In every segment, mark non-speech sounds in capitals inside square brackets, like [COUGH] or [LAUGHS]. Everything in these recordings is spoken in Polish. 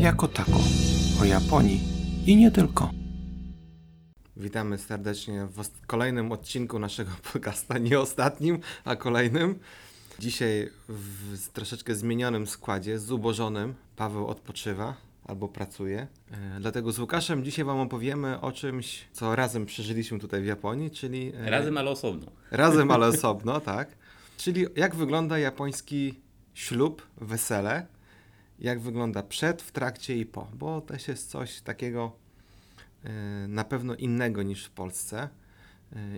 jako tako o Japonii i nie tylko. Witamy serdecznie w kolejnym odcinku naszego [LAUGHS] podcasta, nie ostatnim, a kolejnym. Dzisiaj w troszeczkę zmienionym składzie, zubożonym. Paweł odpoczywa albo pracuje. E, dlatego z Łukaszem dzisiaj Wam opowiemy o czymś, co razem przeżyliśmy tutaj w Japonii, czyli. e, Razem, ale osobno. Razem, [LAUGHS] ale osobno, tak. Czyli jak wygląda japoński ślub, wesele, jak wygląda przed, w trakcie i po, bo też jest coś takiego e, na pewno innego niż w Polsce.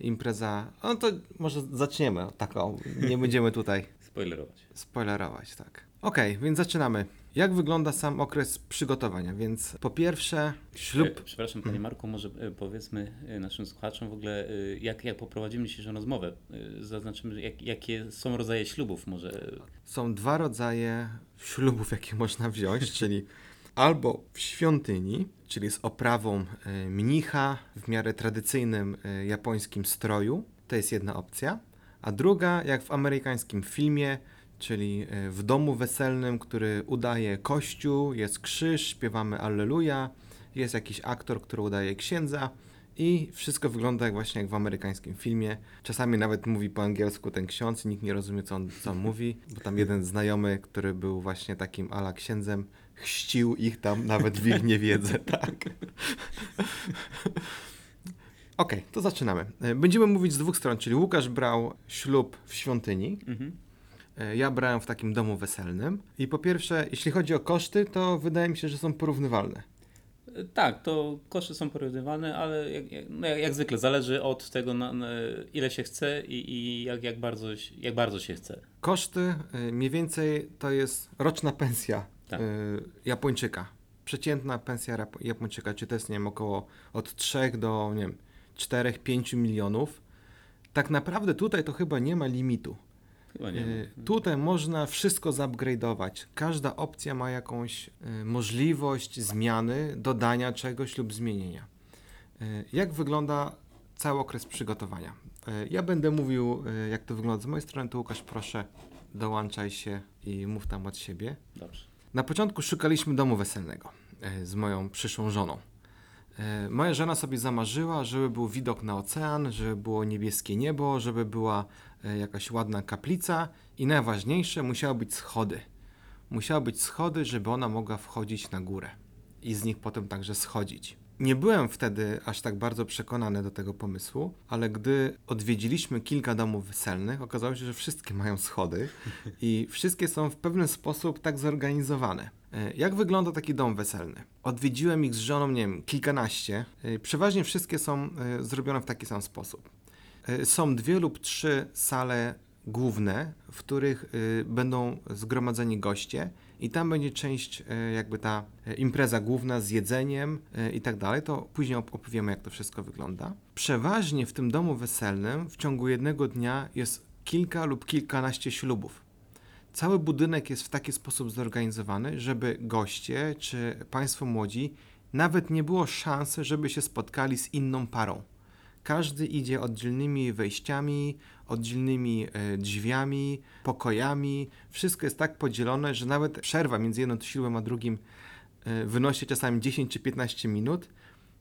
Impreza, no to może zaczniemy tak, o, nie będziemy tutaj [LAUGHS] spoilerować. Spoilerować, tak. Okej, okay, więc zaczynamy. Jak wygląda sam okres przygotowania? Więc po pierwsze, ślub. E, przepraszam, panie Marku, może e, powiedzmy e, naszym słuchaczom w ogóle, jak, jak poprowadzimy dzisiejszą rozmowę. Zaznaczymy, jak, jakie są rodzaje ślubów, może. Są dwa rodzaje ślubów, jakie można wziąć, czyli [LAUGHS] albo w świątyni, czyli z oprawą mnicha w miarę tradycyjnym japońskim stroju. To jest jedna opcja. A druga, jak w amerykańskim filmie, czyli e, w domu weselnym, który udaje kościół, jest krzyż, śpiewamy Alleluja, jest jakiś aktor, który udaje księdza i wszystko wygląda jak właśnie jak w amerykańskim filmie. Czasami nawet mówi po angielsku ten ksiądz i nikt nie rozumie, co on, co on mówi, bo tam jeden znajomy, który był właśnie takim ala księdzem, chścił ich tam nawet w ich niewiedzę, [LAUGHS] tak. Okej, okay, to zaczynamy. E, będziemy mówić z dwóch stron, czyli Łukasz brał ślub w świątyni. Mhm. E, ja brałem w takim domu weselnym. I po pierwsze, jeśli chodzi o koszty, to wydaje mi się, że są porównywalne. E, tak, to koszty są porównywalne, ale jak, jak, no jak, jak zwykle zależy od tego, na, na ile się chce i, i, jak, jak, bardzo, jak bardzo się chce. Koszty mniej więcej to jest roczna pensja tak. Japończyka. Przeciętna pensja Japończyka, czy to jest, nie wiem, około od 3 do, nie wiem, 4-5 milionów. Tak naprawdę tutaj to chyba nie ma limitu. Chyba nie ma. E, tutaj można wszystko zupgrade'ować. Każda opcja ma jakąś e, możliwość zmiany, dodania czegoś lub zmienienia. E, jak wygląda cały okres przygotowania? Ja będę mówił, jak to wygląda z mojej strony, to Łukasz, proszę, dołączaj się i mów tam od siebie. Dobrze. Na początku szukaliśmy domu weselnego z moją przyszłą żoną. Moja żona sobie zamarzyła, żeby był widok na ocean, żeby było niebieskie niebo, żeby była jakaś ładna kaplica i najważniejsze, musiały być schody. Musiały być schody, żeby ona mogła wchodzić na górę i z nich potem także schodzić. Nie byłem wtedy aż tak bardzo przekonany do tego pomysłu, ale gdy odwiedziliśmy kilka domów weselnych, okazało się, że wszystkie mają schody i wszystkie są w pewien sposób tak zorganizowane. E, jak wygląda taki dom weselny? Odwiedziłem ich z żoną, nie wiem, kilkanaście. E, przeważnie wszystkie są e, zrobione w taki sam sposób. Są dwie lub trzy sale główne, w których będą zgromadzeni goście i tam będzie część jakby ta impreza główna z jedzeniem i tak dalej, to później opowiemy jak to wszystko wygląda. Przeważnie w tym domu weselnym w ciągu jednego dnia jest kilka lub kilkanaście ślubów. Cały budynek jest w taki sposób zorganizowany, żeby goście czy Państwo młodzi nawet nie było szansy, żeby się spotkali z inną parą. Każdy idzie oddzielnymi wejściami, oddzielnymi e, drzwiami, pokojami. Wszystko jest tak podzielone, że nawet przerwa między jednym ślubem a drugim e, wynosi czasami 10 czy 15 minut,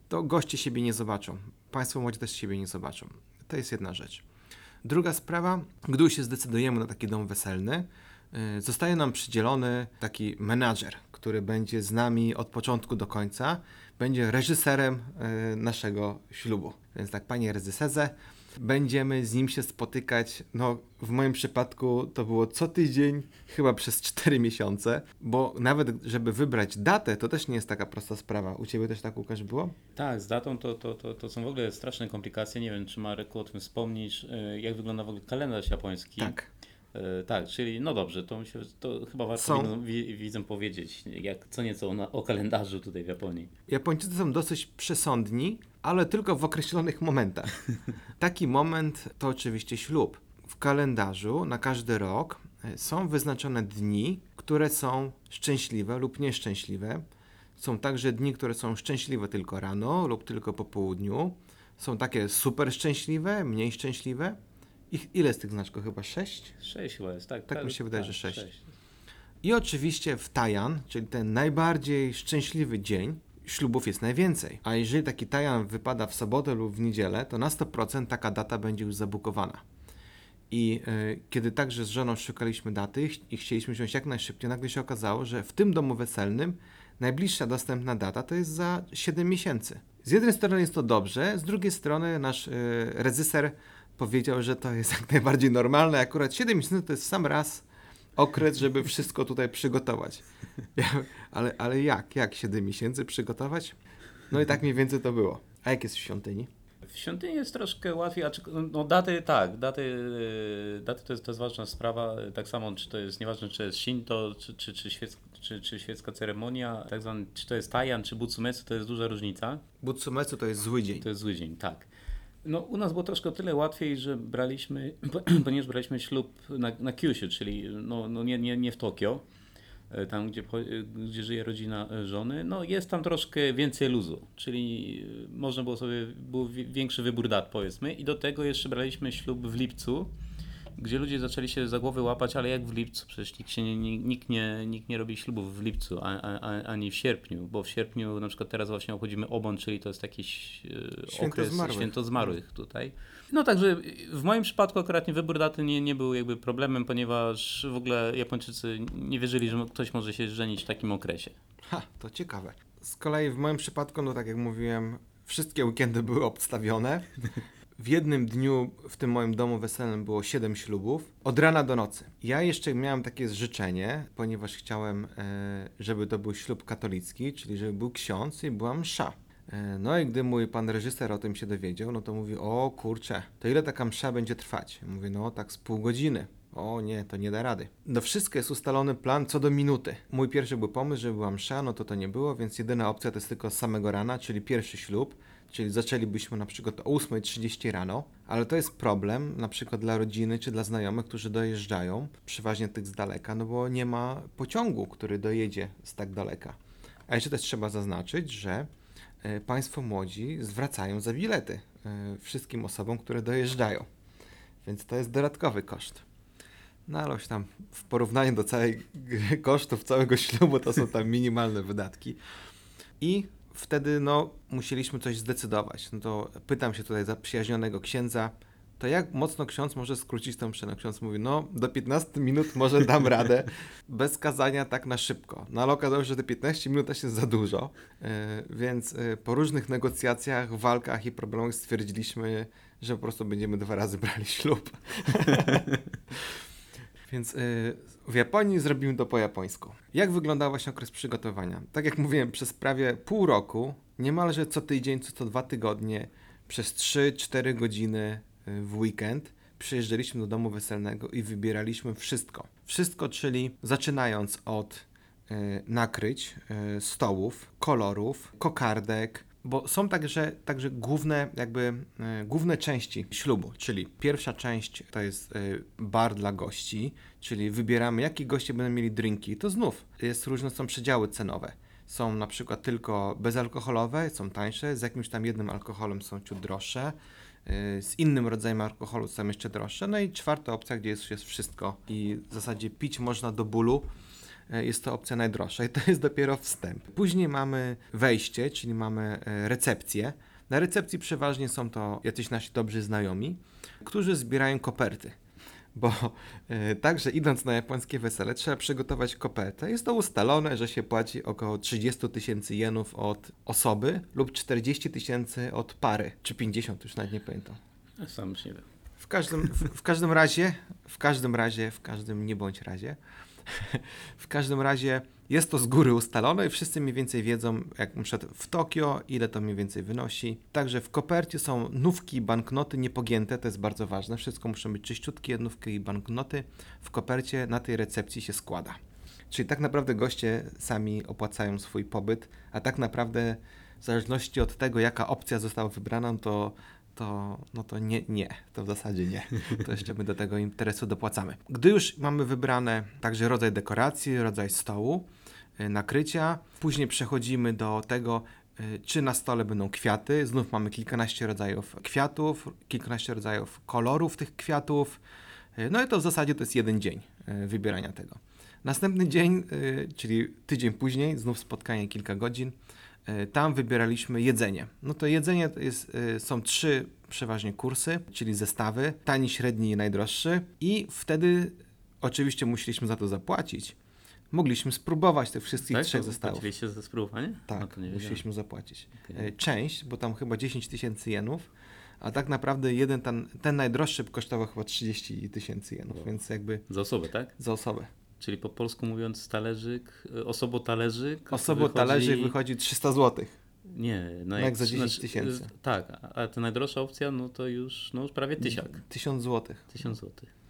to goście siebie nie zobaczą. Państwo młodzi też siebie nie zobaczą. To jest jedna rzecz. Druga sprawa, gdy już się zdecydujemy na taki dom weselny, zostaje nam przydzielony taki menadżer, który będzie z nami od początku do końca, będzie reżyserem y, naszego ślubu. Więc tak, panie reżyserze, będziemy z nim się spotykać, no w moim przypadku to było co tydzień, chyba przez 4 miesiące, bo nawet żeby wybrać datę, to też nie jest taka prosta sprawa. U Ciebie też tak, Łukasz, było? Tak, z datą to, to, to, to są w ogóle straszne komplikacje. Nie wiem, czy Marek o tym wspomnisz, y, jak wygląda w ogóle kalendarz japoński. Tak. E, tak, czyli no dobrze, to, myślę, to chyba warto są... widzom powiedzieć jak co nieco o, o kalendarzu tutaj w Japonii. Japończycy są dosyć przesądni, ale tylko w określonych momentach. [LAUGHS] Taki moment to oczywiście ślub. W kalendarzu na każdy rok e, są wyznaczone dni, które są szczęśliwe lub nieszczęśliwe. Są także dni, które są szczęśliwe tylko rano lub tylko po południu. Są takie super szczęśliwe, mniej szczęśliwe. Ich, ile z tych znaczków? Chyba sześć? Sześć chyba jest, tak. Tak, tak mi się wydaje, tak, że sześć. sześć. I oczywiście w Tajan, czyli ten najbardziej szczęśliwy dzień, ślubów jest najwięcej. A jeżeli taki Tajan wypada w sobotę lub w niedzielę, to na 100% taka data będzie już zabukowana. I y, kiedy także z żoną szukaliśmy daty i chcieliśmy wziąć jak najszybciej, nagle się okazało, że w tym domu weselnym najbliższa dostępna data to jest za 7 miesięcy. Z jednej strony jest to dobrze, z drugiej strony nasz y, reżyser powiedział, że to jest [LAUGHS] jak najbardziej normalne. Akurat 7 miesięcy to jest sam raz okres, żeby wszystko tutaj przygotować. Ja, ale, ale jak? Jak 7 miesięcy przygotować? No i tak mniej więcej to było. A jak jest w świątyni? W świątyni jest troszkę łatwiej, no daty tak, daty, yy, daty to jest, to jest ważna sprawa, tak samo czy to jest, nieważne czy jest Shinto, czy, czy, czy, świecka, czy, czy świecka ceremonia, tak zwany, czy to jest Tajan, czy Butsumetsu, to jest duża różnica. Butsumetsu to jest zły dzień. To jest zły dzień, tak. No, u nas było troszkę o tyle łatwiej, że braliśmy, [CLEARS THROAT] ponieważ braliśmy ślub na, na Kyushu, czyli no, no nie, nie, nie w Tokio, e, tam gdzie, gdzie żyje rodzina e, żony, no jest tam troszkę więcej luzu, czyli e, można było sobie, był wi- większy wybór dat powiedzmy. I do tego jeszcze braliśmy ślub w lipcu, gdzie ludzie zaczęli się za głowy łapać, ale jak w lipcu? Przecież nikt, się nie, nikt, nie, nikt nie robi ślubów w lipcu, a, a, a- ani w sierpniu, bo w sierpniu na przykład teraz właśnie obchodzimy Obon, czyli to jest jakiś e, Święto okres zmarłych. święto zmarłych tutaj. No także w moim przypadku akurat nie wybór daty nie, nie był jakby problemem, ponieważ w ogóle Japończycy nie wierzyli, że ktoś może się żenić w takim okresie. Ha, to ciekawe. Z kolei w moim przypadku, no tak jak mówiłem, wszystkie weekendy były obstawione. W jednym dniu w tym moim domu weselnym było 7 ślubów, od rana do nocy. Ja jeszcze miałem takie życzenie, ponieważ chciałem, e, żeby to był ślub katolicki, czyli żeby był ksiądz i była msza. E, No i gdy mój pan reżyser o tym się dowiedział, no to mówi, o kurczę, to ile taka msza będzie trwać? Mówię, no tak z pół godziny. O nie, to nie da rady. Do wszystko jest ustalony plan co do minuty. Mój pierwszy był pomysł, żeby była msza, no to to nie było, więc jedyna opcja to jest tylko samego rana, czyli pierwszy ślub, czyli zaczęlibyśmy na przykład o 8.30 rano, ale to jest problem na przykład dla rodziny czy dla znajomych, którzy dojeżdżają, przeważnie tych z daleka, no bo nie ma pociągu, który dojedzie z tak daleka. A jeszcze też trzeba zaznaczyć, że e, Państwo młodzi zwracają za bilety e, wszystkim osobom, które dojeżdżają. Więc to jest dodatkowy koszt. No ale już tam w porównaniu do całej kosztów całego ślubu to są tam minimalne wydatki. I wtedy no musieliśmy coś zdecydować. No to pytam się tutaj zaprzyjaźnionego księdza, to jak mocno ksiądz może skrócić tą mszę? No ksiądz mówi, no do 15 minut może dam radę, [LAUGHS] bez kazania tak na szybko. No ale okazało się, że te 15 minut też jest za dużo, yy, więc yy, po różnych negocjacjach, walkach i problemach stwierdziliśmy, że po prostu będziemy dwa razy brali ślub. [LAUGHS] Więc y, w Japonii zrobimy to po japońsku. Jak wyglądał właśnie okres przygotowania? Tak jak mówiłem, przez prawie pół roku, niemalże co tydzień, co, co dwa tygodnie, przez 3-4 godziny y, w weekend przyjeżdżaliśmy do domu weselnego i wybieraliśmy wszystko. Wszystko, czyli zaczynając od y, nakryć, y, stołów, kolorów, kokardek, bo są także, także główne, jakby e, główne części ślubu, czyli pierwsza część to jest e, bar dla gości, czyli wybieramy jakie goście będą mieli drinki. To znów jest różne, są przedziały cenowe. Są na przykład tylko bezalkoholowe, są tańsze, z jakimś tam jednym alkoholem są ciut droższe, e, z innym rodzajem alkoholu są jeszcze droższe. No i czwarta opcja, gdzie jest, jest wszystko i w zasadzie pić można do bólu, jest to opcja najdroższa i to jest dopiero wstęp. Później mamy wejście, czyli mamy e, recepcję. Na recepcji przeważnie są to jacyś nasi dobrzy znajomi, którzy zbierają koperty. Bo e, także idąc na japońskie wesele trzeba przygotować kopertę. Jest to ustalone, że się płaci około 30 tysięcy jenów od osoby lub 40 tysięcy od pary, czy 50, już nawet nie pamiętam. Sam już nie wiem. W każdym, w, w każdym razie, w każdym razie, w każdym nie bądź razie, [LAUGHS] w każdym razie jest to z góry ustalone i wszyscy mniej więcej wiedzą, jak na w Tokio, ile to mniej więcej wynosi. Także w kopercie są nówki, banknoty niepogięte, to jest bardzo ważne. Wszystko muszą być czyściutkie, nówki i banknoty. W kopercie na tej recepcji się składa. Czyli tak naprawdę goście sami opłacają swój pobyt, a tak naprawdę w zależności od tego, jaka opcja została wybrana, to, to, no to nie, nie, to w zasadzie nie. To jeszcze my do tego interesu dopłacamy. Gdy już mamy wybrane także rodzaj dekoracji, rodzaj stołu, y, nakrycia, później przechodzimy do tego, y, czy na stole będą kwiaty. Znów mamy kilkanaście rodzajów kwiatów, kilkanaście rodzajów kolorów tych kwiatów. Y, No i to w zasadzie to jest jeden dzień wybierania tego. Następny dzień, czyli tydzień później, znów spotkanie kilka godzin. Y, Tam wybieraliśmy jedzenie. No to jedzenie to jest, y, są trzy przeważnie kursy, czyli zestawy, tani, średni i najdroższy. I wtedy oczywiście musieliśmy za to zapłacić. Mogliśmy spróbować tych wszystkich Tak? trzech zestawów. Płaciliście za spróbowanie? No Tak, wiedziałem. musieliśmy zapłacić. Okej. E, Część, bo tam chyba 10 tysięcy jenów, a tak naprawdę jeden ten, ten najdroższy kosztował chyba 30 tysięcy jenów, Wow. więc jakby Za osobę, tak? za osobę. Czyli po polsku mówiąc talerzyk, y, osobo talerzyk. Osobo talerzyk wychodzi 300 zł. Nie, no jak za 10 znaczy, tysięcy. Tak, a- ta najdroższa opcja, no to już, no już prawie tysiak. 1000 zł. Tysiąc złotych.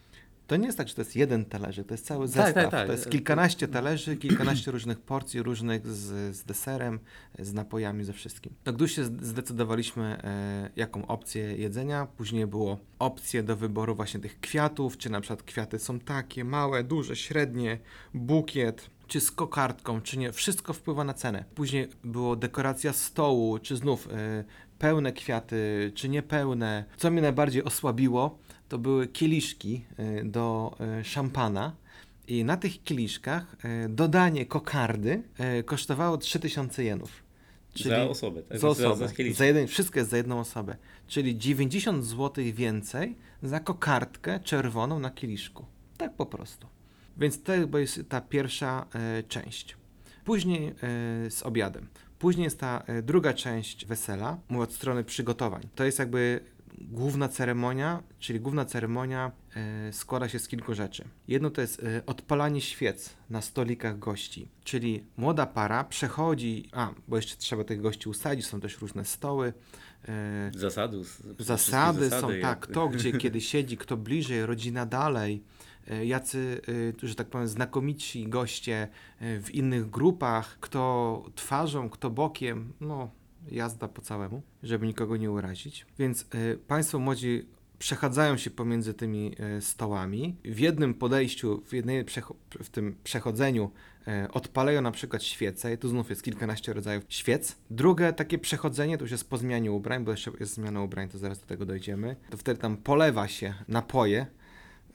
To nie jest tak, że to jest jeden talerzyk, to jest cały Tak, zestaw. tak, tak. To jest kilkanaście talerzy, kilkanaście [CLEARS THROAT] różnych porcji, różnych z, z deserem, z napojami, ze wszystkim. Tak dość się zdecydowaliśmy, e, jaką opcję jedzenia. Później było opcje do wyboru właśnie tych kwiatów, czy na przykład kwiaty są takie, małe, duże, średnie, bukiet, czy z kokardką, czy nie. Wszystko wpływa na cenę. Później było dekoracja stołu, czy znów e, pełne kwiaty, czy niepełne. Co mnie najbardziej osłabiło, to były kieliszki e, do e, szampana. I na tych kieliszkach e, dodanie kokardy kosztowało 3000 jenów. za osobę, tak? Za osobę. Za, za jeden, wszystko jest za jedną osobę. Czyli 90 zł więcej za kokardkę czerwoną na kieliszku. Tak po prostu. Więc to jest ta pierwsza e, część. Później e, z obiadem. Później jest ta e, druga część wesela, mówię od strony przygotowań. To jest jakby główna ceremonia, czyli główna ceremonia e, składa się z kilku rzeczy. Jedno to jest e, odpalanie świec na stolikach gości, czyli młoda para przechodzi, a, bo jeszcze trzeba tych gości usadzić, są też różne stoły, e, Zasady, zasady, wszystkie są jak- tak, kto gdzie [LAUGHS] kiedy siedzi, kto bliżej, rodzina dalej, jacy, że tak powiem, znakomici goście w innych grupach, kto twarzą, kto bokiem, no jazda po całemu, żeby nikogo nie urazić. Więc e, Państwo młodzi przechadzają się pomiędzy tymi e, stołami. W jednym podejściu, w, jednej w tym przechodzeniu e, odpalają na przykład świece, i tu znów jest kilkanaście rodzajów świec. Drugie takie przechodzenie to już jest po zmianie ubrań, bo jeszcze jest zmiana ubrań, to zaraz do tego dojdziemy. To wtedy tam polewa się napoje,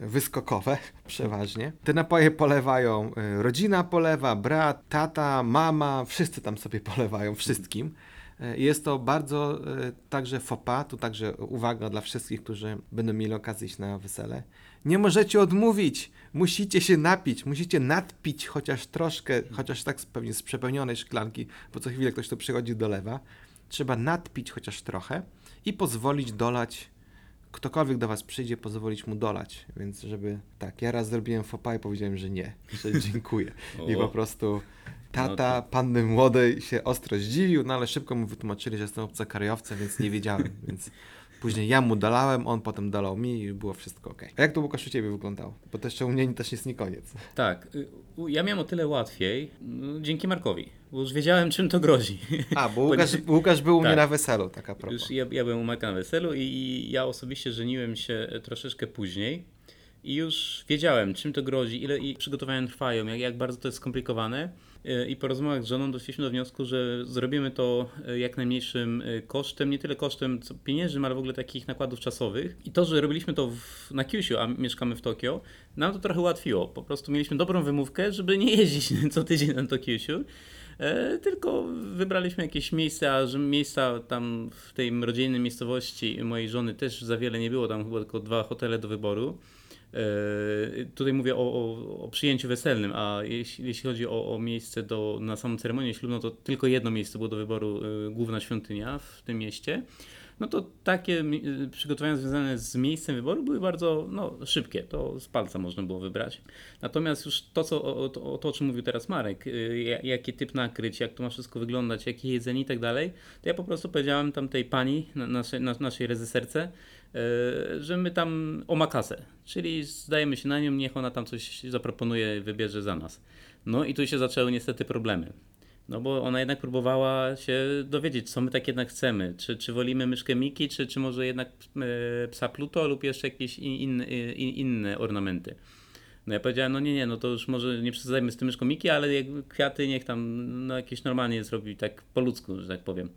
wyskokowe [LAUGHS] przeważnie. Te napoje polewają, y, rodzina polewa, brat, tata, mama, wszyscy tam sobie polewają wszystkim. Y, Jest to bardzo y, także fopa, tu także uwaga dla wszystkich, którzy będą mieli okazję iść na wesele. Nie możecie odmówić, musicie się napić, musicie nadpić chociaż troszkę, chociaż tak pewnie z przepełnionej szklanki, bo co chwilę ktoś tu przychodzi dolewa. Trzeba nadpić chociaż trochę i pozwolić dolać ktokolwiek do was przyjdzie, pozwolić mu dolać. Więc żeby, tak, ja raz zrobiłem fopa i powiedziałem, że nie, że [LAUGHS] dziękuję. I po prostu tata No to- panny młodej się ostro zdziwił, no ale szybko mu wytłumaczyli, że jestem obcokrajowcem, więc nie wiedziałem, [LAUGHS] więc później ja mu dolałem, on potem dolał mi i było wszystko ok. A jak to Łukasz u Ciebie wyglądało? Bo to jeszcze u mnie też jest nie koniec. Tak, y, ja miałem o tyle łatwiej no, dzięki Markowi, bo już wiedziałem czym to grozi. A, bo [LAUGHS] Łukasz, Łukasz był u mnie Tak. na weselu, tak a propos. Już ja, ja byłem u Marka na weselu i, i ja osobiście żeniłem się troszeczkę później i już wiedziałem czym to grozi, ile i przygotowania trwają, jak, jak bardzo to jest skomplikowane i po rozmowach z żoną doszliśmy do wniosku, że zrobimy to y, jak najmniejszym y, kosztem, nie tyle kosztem co pieniężnym, ale w ogóle takich nakładów czasowych i to, że robiliśmy to w, na Kyushu, a mieszkamy w Tokio, nam to trochę ułatwiło. Po prostu mieliśmy dobrą wymówkę, żeby nie jeździć [LAUGHS] co tydzień na to Kyushu. E, tylko wybraliśmy jakieś miejsca, a miejsca tam w tej rodzinnej miejscowości mojej żony też za wiele nie było, tam chyba tylko dwa hotele do wyboru. E, tutaj mówię o, o, o przyjęciu weselnym, a jeśli, jeśli chodzi o, o miejsce do, na samą ceremonię ślubną, to tylko jedno miejsce było do wyboru, e, główna świątynia w tym mieście. No to takie y, przygotowania związane z miejscem wyboru były bardzo no, szybkie, to z palca można było wybrać. Natomiast już to, co, o, to, o czym mówił teraz Marek, ja- jaki typ nakryć, jak to ma wszystko wyglądać, jakie jedzenie i tak dalej, to ja po prostu powiedziałem tamtej pani, na, naszej, na, naszej rezyserce, że my tam omakasę, czyli zdajemy się na nią, niech ona tam coś zaproponuje, wybierze za nas. No i tu się zaczęły niestety problemy. No bo ona jednak próbowała się dowiedzieć, co my tak jednak chcemy. Czy, czy wolimy myszkę Miki, czy, czy może jednak e, psa Pluto lub jeszcze jakieś in, in, in, inne ornamenty. No ja powiedziałem, no nie, nie, no to już może nie przesadzajmy z tym myszką Miki, ale kwiaty niech tam no jakieś normalnie zrobi tak po ludzku, że tak powiem.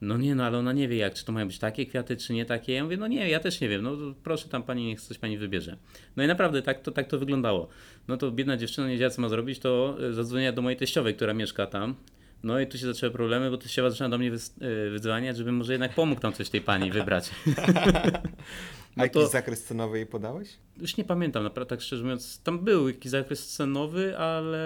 No nie, no ale ona nie wie jak, czy to mają być takie kwiaty, czy nie takie. Ja mówię, no nie, ja też nie wiem, no proszę tam pani, niech coś pani wybierze. No i naprawdę tak to, tak to wyglądało. No to biedna dziewczyna nie wiedziała co ma zrobić, to e, zadzwoniła do mojej teściowej, która mieszka tam. No i tu się zaczęły problemy, bo teściowa zaczęła do mnie wys- e, żebym może jednak pomógł tam coś tej pani wybrać. [LAUGHS] A No jakiś to- zakres cenowy jej podałeś? Już nie pamiętam, naprawdę tak szczerze mówiąc, tam był jakiś zakres cenowy, ale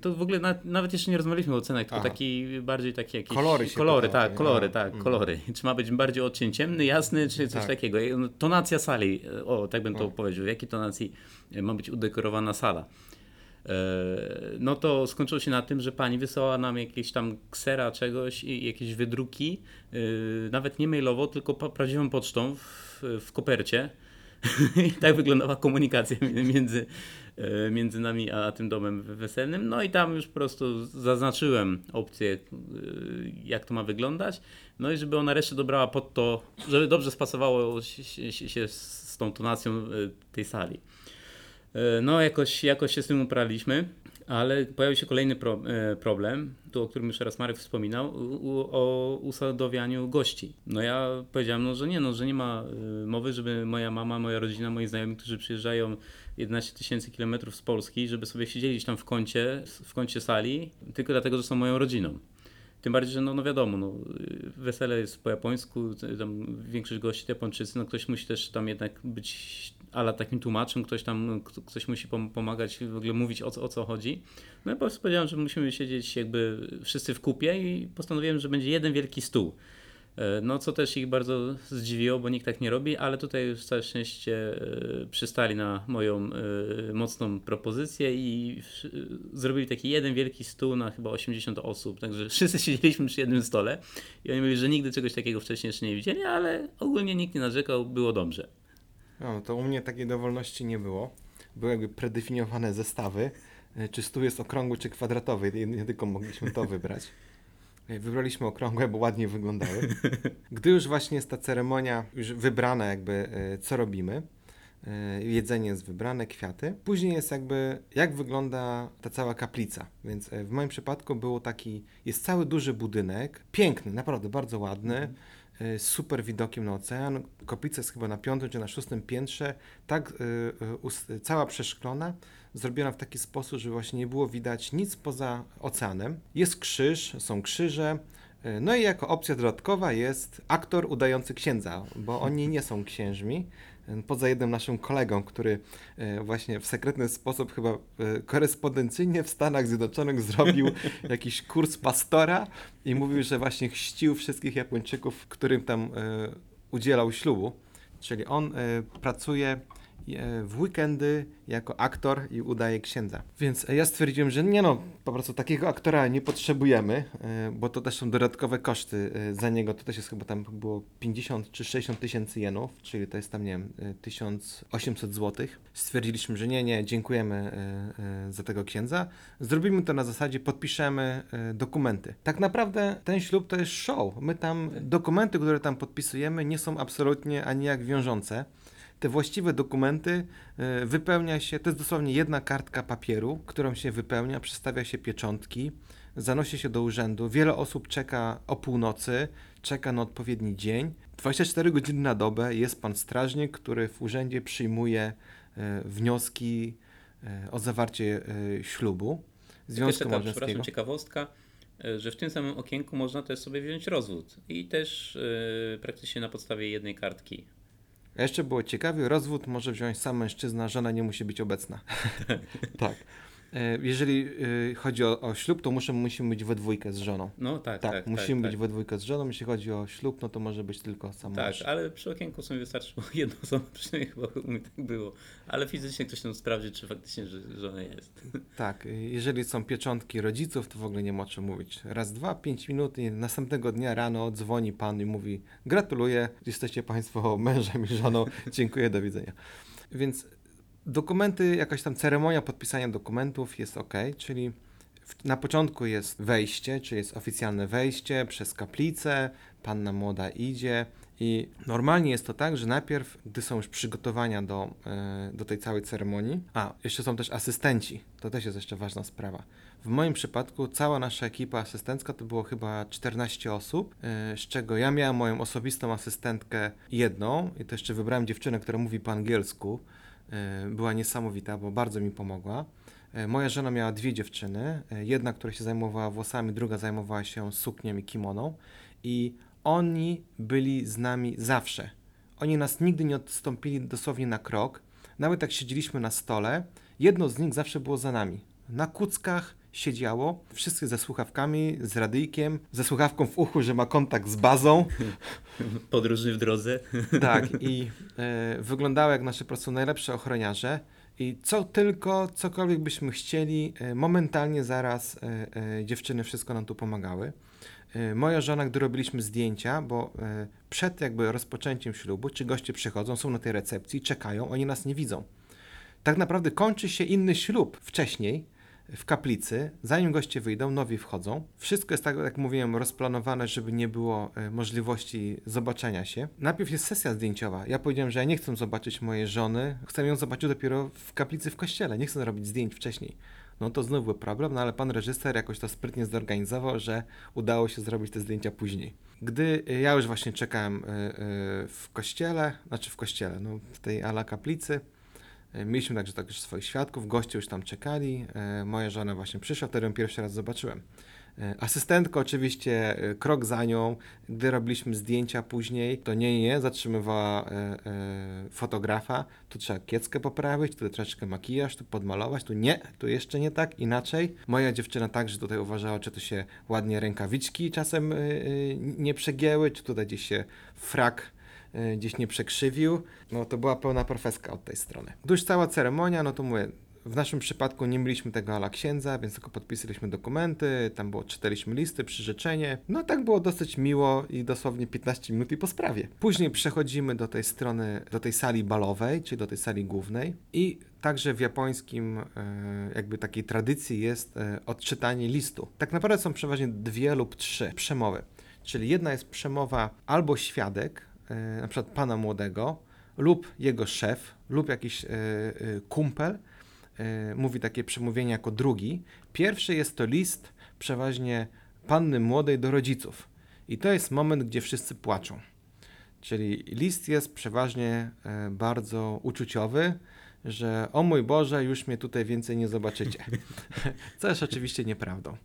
to w ogóle na, nawet jeszcze nie rozmawialiśmy o cenach, tylko Aha. taki bardziej takie jakieś... Kolory się Kolory, pytało, tak, kolory, A, tak, mm. kolory. [LAUGHS] Czy ma być bardziej odcień ciemny, jasny, czy coś Tak. takiego. No, Tonacja sali, o, tak bym to O. powiedział. W jakiej tonacji e, ma być udekorowana sala? E, No to skończyło się na tym, że pani wysłała nam jakieś tam ksera czegoś i jakieś wydruki, e, nawet nie mailowo, tylko prawdziwą pocztą w, w kopercie. [LAUGHS] I tak wyglądała komunikacja między, e, między nami a tym domem weselnym. No i tam już po prostu zaznaczyłem opcję, jak to ma wyglądać. No i żeby ona resztę dobrała pod to, żeby dobrze spasowało się, się, się z tą tonacją tej sali. E, No, jakoś, jakoś się z tym upraliśmy, ale pojawił się kolejny pro, e, problem, tu o którym już raz Marek wspominał, u, o usadowianiu gości. No ja powiedziałem, no, że nie, no, że nie ma e, mowy, żeby moja mama, moja rodzina, moi znajomi, którzy przyjeżdżają 11 tysięcy kilometrów z Polski, żeby sobie siedzieli tam w kącie, w kącie sali, tylko dlatego, że są moją rodziną. Tym bardziej, że no, no wiadomo, no, wesele jest po japońsku, tam większość gości to Japończycy, no ktoś musi też tam jednak być ala takim tłumaczem, ktoś tam, ktoś musi pom- pomagać, w ogóle mówić o o co chodzi. No i po prostu powiedziałem, że musimy siedzieć jakby wszyscy w kupie i postanowiłem, że będzie jeden wielki stół. E, No, co też ich bardzo zdziwiło, bo nikt tak nie robi, ale tutaj już całe szczęście e, przystali na moją e, mocną propozycję i zrobili taki jeden wielki stół na chyba 80 osób, także [LAUGHS] wszyscy siedzieliśmy przy jednym stole i oni mówili, że nigdy czegoś takiego wcześniej jeszcze nie widzieli, ale ogólnie nikt nie narzekał, było dobrze. No, to u mnie takiej dowolności nie było. Były jakby predefiniowane zestawy, czy stół jest okrągły, czy kwadratowy. Nie tylko mogliśmy to wybrać. [LAUGHS] Wybraliśmy okrągłe, bo ładnie wyglądały. Gdy już właśnie jest ta ceremonia, już wybrana jakby, e, co robimy, e, jedzenie jest wybrane, kwiaty. Później jest jakby, jak wygląda ta cała kaplica. Więc e, w moim przypadku było taki, jest cały duży budynek, piękny, naprawdę bardzo ładny, z super widokiem na ocean. Kaplica jest chyba na piątym czy na szóstym piętrze, tak cała przeszklona, zrobiona w taki sposób, że właśnie nie było widać nic poza oceanem. Jest krzyż, są krzyże, e, no i jako opcja dodatkowa jest aktor udający księdza, bo oni nie są księżmi. E, Poza jednym naszym kolegą, który e, właśnie w sekretny sposób, chyba korespondencyjnie w Stanach Zjednoczonych zrobił [LAUGHS] jakiś kurs pastora i mówił, że właśnie chrzcił wszystkich Japończyków, którym tam udzielał ślubu. Czyli on pracuje w weekendy jako aktor i udaje księdza. Więc e, ja stwierdziłem, że nie no, po prostu takiego aktora nie potrzebujemy, e, bo to też są dodatkowe koszty e, za niego. To też jest chyba tam było 50 czy 60 tysięcy jenów, czyli to jest tam, nie wiem, e, 1800 złotych. Stwierdziliśmy, że nie, nie, dziękujemy e, e, za tego księdza. Zrobimy to na zasadzie, podpiszemy e, dokumenty. Tak naprawdę ten ślub to jest show. My tam, dokumenty, które tam podpisujemy, nie są absolutnie ani jak wiążące te właściwe dokumenty e, wypełnia się, to jest dosłownie jedna kartka papieru, którą się wypełnia, przystawia się pieczątki, zanosi się do urzędu. Wiele osób czeka o północy, czeka na odpowiedni dzień. 24 godziny na dobę jest pan strażnik, który w urzędzie przyjmuje e, wnioski e, o zawarcie ślubu, związku taka, małżeńskiego. przepraszam, ciekawostka, że w tym samym okienku można też sobie wziąć rozwód i też e, praktycznie na podstawie jednej kartki. A jeszcze było ciekawie, rozwód może wziąć sam mężczyzna, żona nie musi być obecna. [LAUGHS] tak. E, Jeżeli e, chodzi o, o ślub, to muszę, musimy być we dwójkę z żoną. No tak, Tak, tak. musimy tak, być we dwójkę z żoną. Jeśli chodzi o ślub, no to może być tylko sam Tak, mąż. ale przy okienku sobie wystarczyło [LAUGHS] jedno osoba, przynajmniej chyba u mnie tak było. Ale fizycznie ktoś tam sprawdzi, czy faktycznie żona jest. [LAUGHS] Tak, e, jeżeli są pieczątki rodziców, to w ogóle nie ma o czym mówić. Raz, dwa, pięć minut i następnego dnia rano dzwoni pan i mówi gratuluję, jesteście państwo [LAUGHS] mężem i żoną, dziękuję, do widzenia. Więc dokumenty, jakaś tam ceremonia podpisania dokumentów jest ok, czyli w, na początku jest wejście, czyli jest oficjalne wejście przez kaplicę, panna młoda idzie i normalnie jest to tak, że najpierw, gdy są już przygotowania do, e, do tej całej ceremonii, a jeszcze są też asystenci, to też jest jeszcze ważna sprawa. W moim przypadku cała nasza ekipa asystencka to było chyba 14 osób, e, z czego ja miałem moją osobistą asystentkę jedną i to jeszcze wybrałem dziewczynę, która mówi po angielsku. E, Była niesamowita, bo bardzo mi pomogła. E, Moja żona miała dwie dziewczyny. E, Jedna, która się zajmowała włosami, druga zajmowała się suknią i kimoną. I oni byli z nami zawsze. Oni nas nigdy nie odstąpili dosłownie na krok. Nawet jak siedzieliśmy na stole, jedno z nich zawsze było za nami. Na kuckach siedziało, wszyscy ze słuchawkami, z radyjkiem, ze słuchawką w uchu, że ma kontakt z bazą. [LAUGHS] Podróżny w drodze. [LAUGHS] Tak, i e, wyglądały jak nasze po prostu najlepsze ochroniarze. I co tylko, cokolwiek byśmy chcieli, e, momentalnie zaraz e, dziewczyny wszystko nam tu pomagały. Moja żona, gdy robiliśmy zdjęcia, bo przed jakby rozpoczęciem ślubu, czy goście przychodzą, są na tej recepcji, czekają, oni nas nie widzą. Tak naprawdę kończy się inny ślub wcześniej, w kaplicy, zanim goście wyjdą, nowi wchodzą. Wszystko jest tak, jak mówiłem, rozplanowane, żeby nie było e, możliwości zobaczenia się. Najpierw jest sesja zdjęciowa. Ja powiedziałem, że ja nie chcę zobaczyć mojej żony, chcę ją zobaczyć dopiero w kaplicy w kościele, nie chcę robić zdjęć wcześniej. No to znów był problem, no ale pan reżyser jakoś to sprytnie zorganizował, że udało się zrobić te zdjęcia później. Gdy e, ja już właśnie czekałem e, w kościele, znaczy w kościele, no w tej ala kaplicy, Mieliśmy także także swoich świadków, goście już tam czekali. E, Moja żona właśnie przyszła, wtedy ją pierwszy raz zobaczyłem. E, Asystentka oczywiście e, krok za nią, gdy robiliśmy zdjęcia później, to nie nie zatrzymywała e, e, fotografa, tu trzeba kieckę poprawić, tu troszeczkę makijaż, tu podmalować, tu nie, tu jeszcze nie tak, inaczej. Moja dziewczyna także tutaj uważała, czy to się ładnie rękawiczki czasem e, e, nie przegięły, czy tutaj gdzieś się frak e, gdzieś nie przekrzywił. No to była pełna profeska od tej strony. Gdy już cała ceremonia, no to mówię, w naszym przypadku nie mieliśmy tego ala księdza, więc tylko podpisaliśmy dokumenty, tam było, czytaliśmy listy, przyrzeczenie. No tak było dosyć miło i dosłownie 15 minut i po sprawie. Później przechodzimy do tej strony, do tej sali balowej, czyli do tej sali głównej i także w japońskim e, jakby takiej tradycji jest e, odczytanie listu. Tak naprawdę są przeważnie dwie lub trzy przemowy. Czyli jedna jest przemowa albo świadek, e, na przykład pana młodego, lub jego szef, lub jakiś e, e, kumpel, e, mówi takie przemówienie jako drugi. Pierwszy jest to list przeważnie panny młodej do rodziców. I to jest moment, gdzie wszyscy płaczą. Czyli list jest przeważnie bardzo uczuciowy, że o mój Boże, już mnie tutaj więcej nie zobaczycie. [LAUGHS] Co jest oczywiście nieprawdą.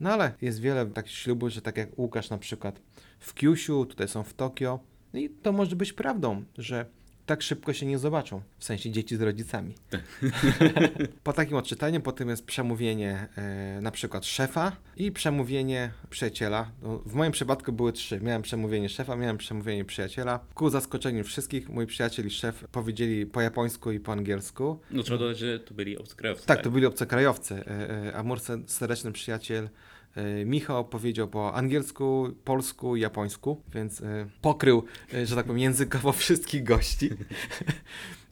No ale jest wiele takich ślubów, że tak jak Łukasz na przykład w Kyushu, tutaj są w Tokio. I to może być prawdą, że tak szybko się nie zobaczą, w sensie dzieci z rodzicami. [LAUGHS] po takim odczytaniu potem jest przemówienie e, na przykład szefa i przemówienie przyjaciela. No, w moim przypadku były trzy. Miałem przemówienie szefa, miałem przemówienie przyjaciela. Ku zaskoczeniu wszystkich, mój przyjaciel i szef powiedzieli po japońsku i po angielsku. No trzeba dodać, że to byli obcokrajowcy. Tak, to byli obcokrajowcy. E, e, A mój se- serdeczny przyjaciel Michał powiedział po angielsku, polsku japońsku, więc e, pokrył, e, że tak powiem, językowo [LAUGHS] wszystkich gości.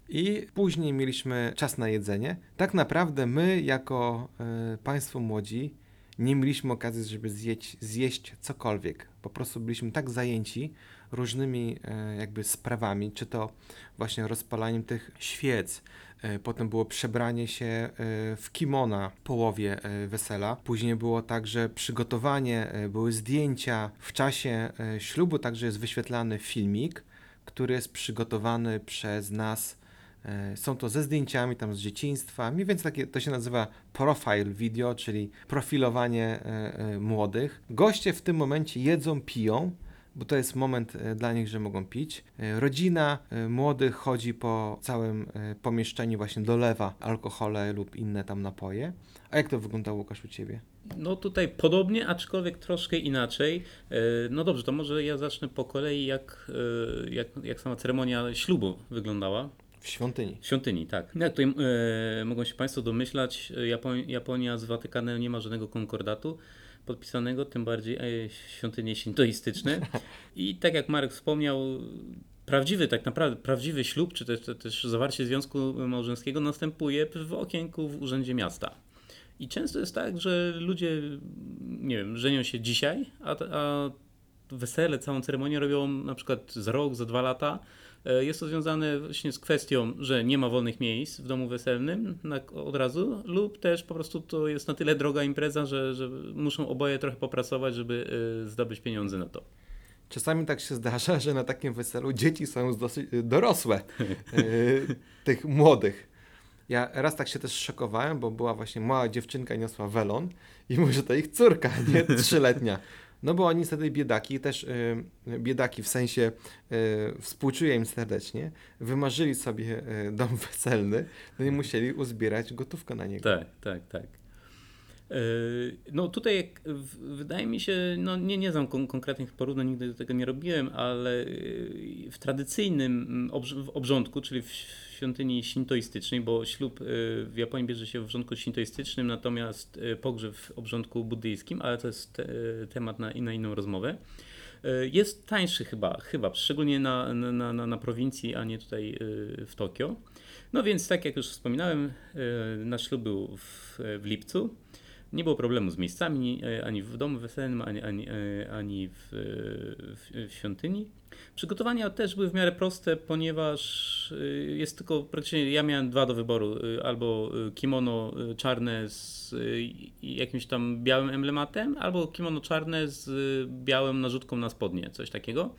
I później mieliśmy czas na jedzenie. Tak naprawdę my, jako e, państwo młodzi, nie mieliśmy okazji, żeby zjeść, zjeść cokolwiek. Po prostu byliśmy tak zajęci różnymi e, jakby sprawami, czy to właśnie rozpalaniem tych świec, e, potem było przebranie się e, w kimona w połowie e, wesela, później było także przygotowanie, e, były zdjęcia. W czasie e, ślubu także jest wyświetlany filmik, który jest przygotowany przez nas E, Są to ze zdjęciami tam z dzieciństwa, mniej więcej takie, to się nazywa profile video, czyli profilowanie e, e, młodych. Goście w tym momencie jedzą, piją, bo to jest moment e, dla nich, że mogą pić. E, Rodzina e, młodych chodzi po całym pomieszczeniu, właśnie dolewa alkohole lub inne tam napoje. A jak to wyglądało, Łukasz, u Ciebie? No tutaj podobnie, aczkolwiek troszkę inaczej. No dobrze, to może ja zacznę po kolei, jak, jak, jak sama ceremonia ślubu wyglądała. W świątyni. W świątyni, tak. Jak tutaj e, mogą się Państwo domyślać, e, Japo- Japonia z Watykanem nie ma żadnego konkordatu podpisanego, tym bardziej e, świątynie sintoistyczne. I tak jak Marek wspomniał, prawdziwy, tak naprawdę prawdziwy ślub, czy też, też zawarcie związku małżeńskiego następuje w okienku w Urzędzie Miasta. I często jest tak, że ludzie, nie wiem, żenią się dzisiaj, a, a wesele, całą ceremonię robią na przykład za rok, za dwa lata Jest to związane właśnie z kwestią, że nie ma wolnych miejsc w domu weselnym na, od razu, lub też po prostu to jest na tyle droga impreza, że, że muszą oboje trochę popracować, żeby e, zdobyć pieniądze na to. Czasami tak się zdarza, że na takim weselu dzieci są dosyć y, dorosłe, tych młodych. Ja raz tak się też szokowałem, bo była właśnie mała dziewczynka i niosła welon i że to ich córka, nie trzyletnia. No bo oni niestety biedaki, też y, biedaki w sensie y, współczuję im serdecznie, wymarzyli sobie y, dom [LAUGHS] weselny, no i musieli uzbierać gotówkę na niego. Tak, tak, tak. E, No tutaj wydaje mi się, no nie, nie znam kon- konkretnych porównań, nigdy tego nie robiłem, ale e, w tradycyjnym mm, obrządku, czyli w świątyni shintoistycznej, bo ślub e, w Japonii bierze się w obrządku shintoistycznym, natomiast pogrzeb w obrządku buddyjskim, ale to jest te, temat na, na inną rozmowę. Jest tańszy chyba, chyba szczególnie na, na, na, na prowincji, a nie tutaj w Tokio. No więc tak jak już wspominałem, nasz ślub był w, w lipcu. Nie było problemu z miejscami e, ani w domu weselnym, ani, ani, e, ani w, w, w świątyni. Przygotowania też były w miarę proste, ponieważ e, jest tylko praktycznie ja miałem dwa do wyboru, e, albo e, kimono e, czarne z e, jakimś tam białym emblematem, albo kimono czarne z e, białym narzutką na spodnie, coś takiego,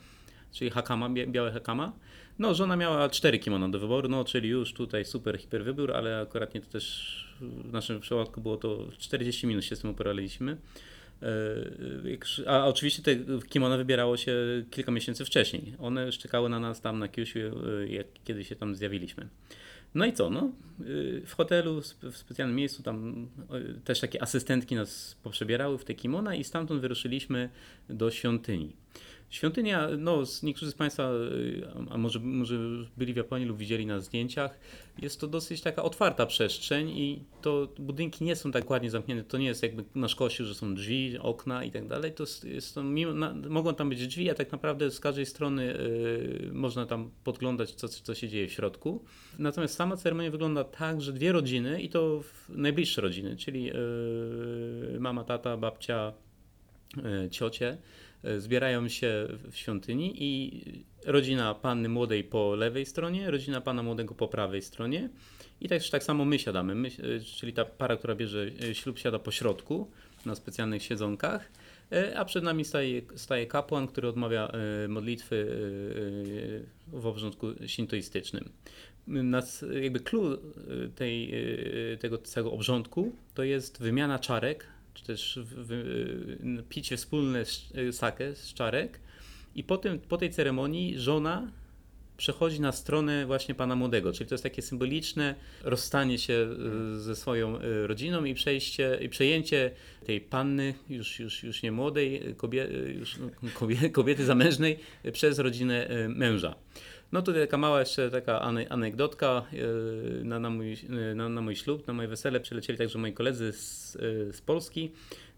czyli hakama, bia- białe hakama. No, żona miała cztery kimono do wyboru, no, czyli już tutaj super, hiper wybór, ale akurat nie to też w naszym przypadku było to 40 minut się z tym uporaliśmy. E, A oczywiście te kimono wybierało się kilka miesięcy wcześniej. One już czekały na nas tam na Kyushu, e, jak kiedy się tam zjawiliśmy. No i co? No, y, w hotelu, w specjalnym miejscu, tam też takie asystentki nas poprzebierały w te kimona i stamtąd wyruszyliśmy do świątyni. Świątynia, no, niektórzy z Państwa, y, a może, może byli w Japonii lub widzieli na zdjęciach, jest to dosyć taka otwarta przestrzeń i to budynki nie są tak ładnie zamknięte. To nie jest jakby na szkosiu, że są drzwi, okna i tak dalej. To jest, jest to, mimo, na, mogą tam być drzwi, a tak naprawdę z każdej strony y, można tam podglądać, co, co się dzieje w środku. Natomiast sama ceremonia wygląda tak, że dwie rodziny i to najbliższe rodziny, czyli y, mama, tata, babcia, y, ciocie, zbierają się w świątyni i rodzina panny młodej po lewej stronie, rodzina pana młodego po prawej stronie. I też tak samo my siadamy, my, y, czyli ta para, która bierze y, ślub, siada po środku na specjalnych siedzonkach, a przed nami staje, staje kapłan, który odmawia modlitwy w obrządku shintoistycznym. Nas, jakby clue tej, tego całego obrządku to jest wymiana czarek, czy też y, picie wspólne y, sake z czarek i po, tym, po tej ceremonii żona przechodzi na stronę właśnie pana młodego, czyli to jest takie symboliczne rozstanie się y, ze swoją rodziną i przejście i przejęcie tej panny, już, już, już nie młodej, kobie, już no, kobie, kobiety zamężnej przez rodzinę męża. No tutaj taka mała jeszcze taka ane- anegdotka y, na, na, mój, y, na, na mój ślub, na moje wesele przylecieli także moi koledzy z, y, z Polski.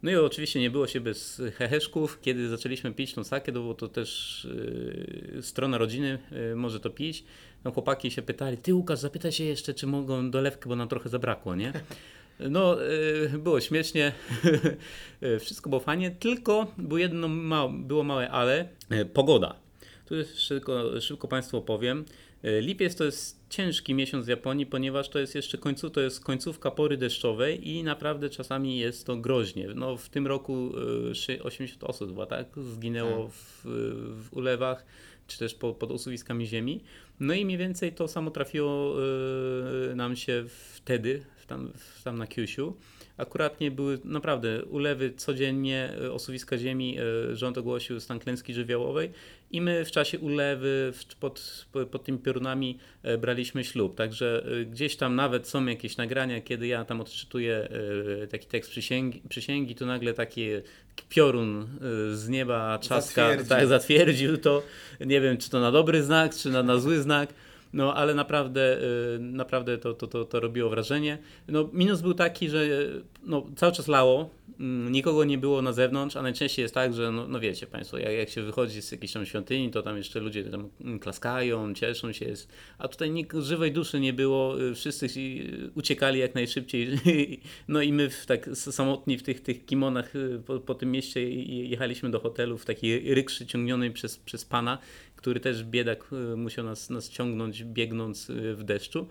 No i oczywiście nie było się bez heheszków. Kiedy zaczęliśmy pić tą sakę, to to też strona rodziny może to pić. No chłopaki się pytali, ty Łukasz, zapytaj się jeszcze, czy mogą dolewkę, bo nam trochę zabrakło, nie? [LAUGHS] No, było śmiesznie, [LAUGHS] wszystko było fajnie, tylko było jedno ma, było małe ale, pogoda. Jest szybko, szybko Państwu opowiem. Y, Lipiec to jest ciężki miesiąc w Japonii, ponieważ to jest jeszcze końcu, to jest końcówka pory deszczowej i naprawdę czasami jest to groźnie. No, w tym roku y, szy- 80 osób chyba, tak? Zginęło w, w ulewach czy też po, pod usuwiskami ziemi. No i mniej więcej to samo trafiło y, nam się wtedy, w tam, tam na Kyushu. Akuratnie były naprawdę ulewy codziennie, y, osuwiska ziemi, y, rząd ogłosił stan klęski żywiołowej i my w czasie ulewy pod, pod tymi piorunami e, braliśmy ślub. Także e, gdzieś tam nawet są jakieś nagrania, kiedy ja tam odczytuję e, taki tekst przysięgi, przysięgi to nagle taki piorun e, z nieba trzaska, Zatwierdził. tak, zatwierdził to. Nie wiem, czy to na dobry znak, czy na, na zły znak. No, ale naprawdę, y, naprawdę to, to, to, to robiło wrażenie. No, minus był taki, że no, cały czas lało, mm, nikogo nie było na zewnątrz, a najczęściej jest tak, że no, no wiecie Państwo, jak, jak się wychodzi z jakiejś tam świątyni, to tam jeszcze ludzie tam klaskają, cieszą się, jest, a tutaj nikt, żywej duszy nie było, y, wszyscy ci uciekali jak najszybciej, [LAUGHS] no i my w, tak samotni w tych, tych kimonach y, po, po tym mieście jechaliśmy do hotelu w takiej rykszy ciągnionej przez, przez pana, który też biedak y, musiał nas, nas ciągnąć biegnąc y, w deszczu.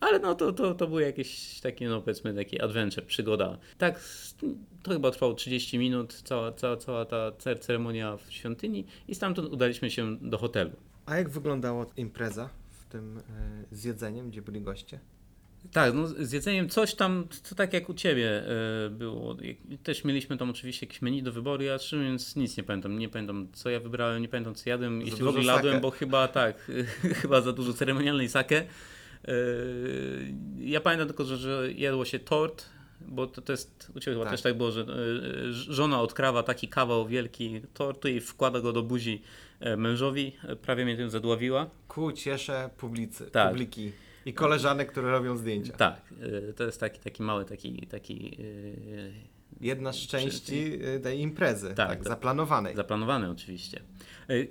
Ale no to, to, to był jakieś takie, no powiedzmy, taki adventure, przygoda. Tak, to chyba trwało 30 minut, cała, cała, cała ta cer- ceremonia w świątyni i stamtąd udaliśmy się do hotelu. A jak wyglądała impreza w tym e, z jedzeniem, gdzie byli goście? Tak, no z jedzeniem coś tam, to tak jak u Ciebie e, było. Też mieliśmy tam oczywiście jakieś menu do wyboru, ja szczerze mówiąc nic nie pamiętam. Nie pamiętam co ja wybrałem, nie pamiętam co jadłem. Jeśli w ogóle jadłem, bo chyba tak, [LAUGHS] chyba za dużo ceremonialnej sake. Ja pamiętam tylko, że, że jadło się tort, bo to, to jest, u Ciebie chyba Tak. też tak było, że e, żona odkrawa taki kawał wielki tortu i wkłada go do buzi e, mężowi, prawie mnie tym zadławiła. Ku cieszę publicy, Tak. publiki i koleżanek, które robią zdjęcia. Tak, e, to jest taki, taki mały, taki, taki e, Jedna z części e, tej imprezy, tak, Tak, zaplanowanej. Zaplanowane oczywiście.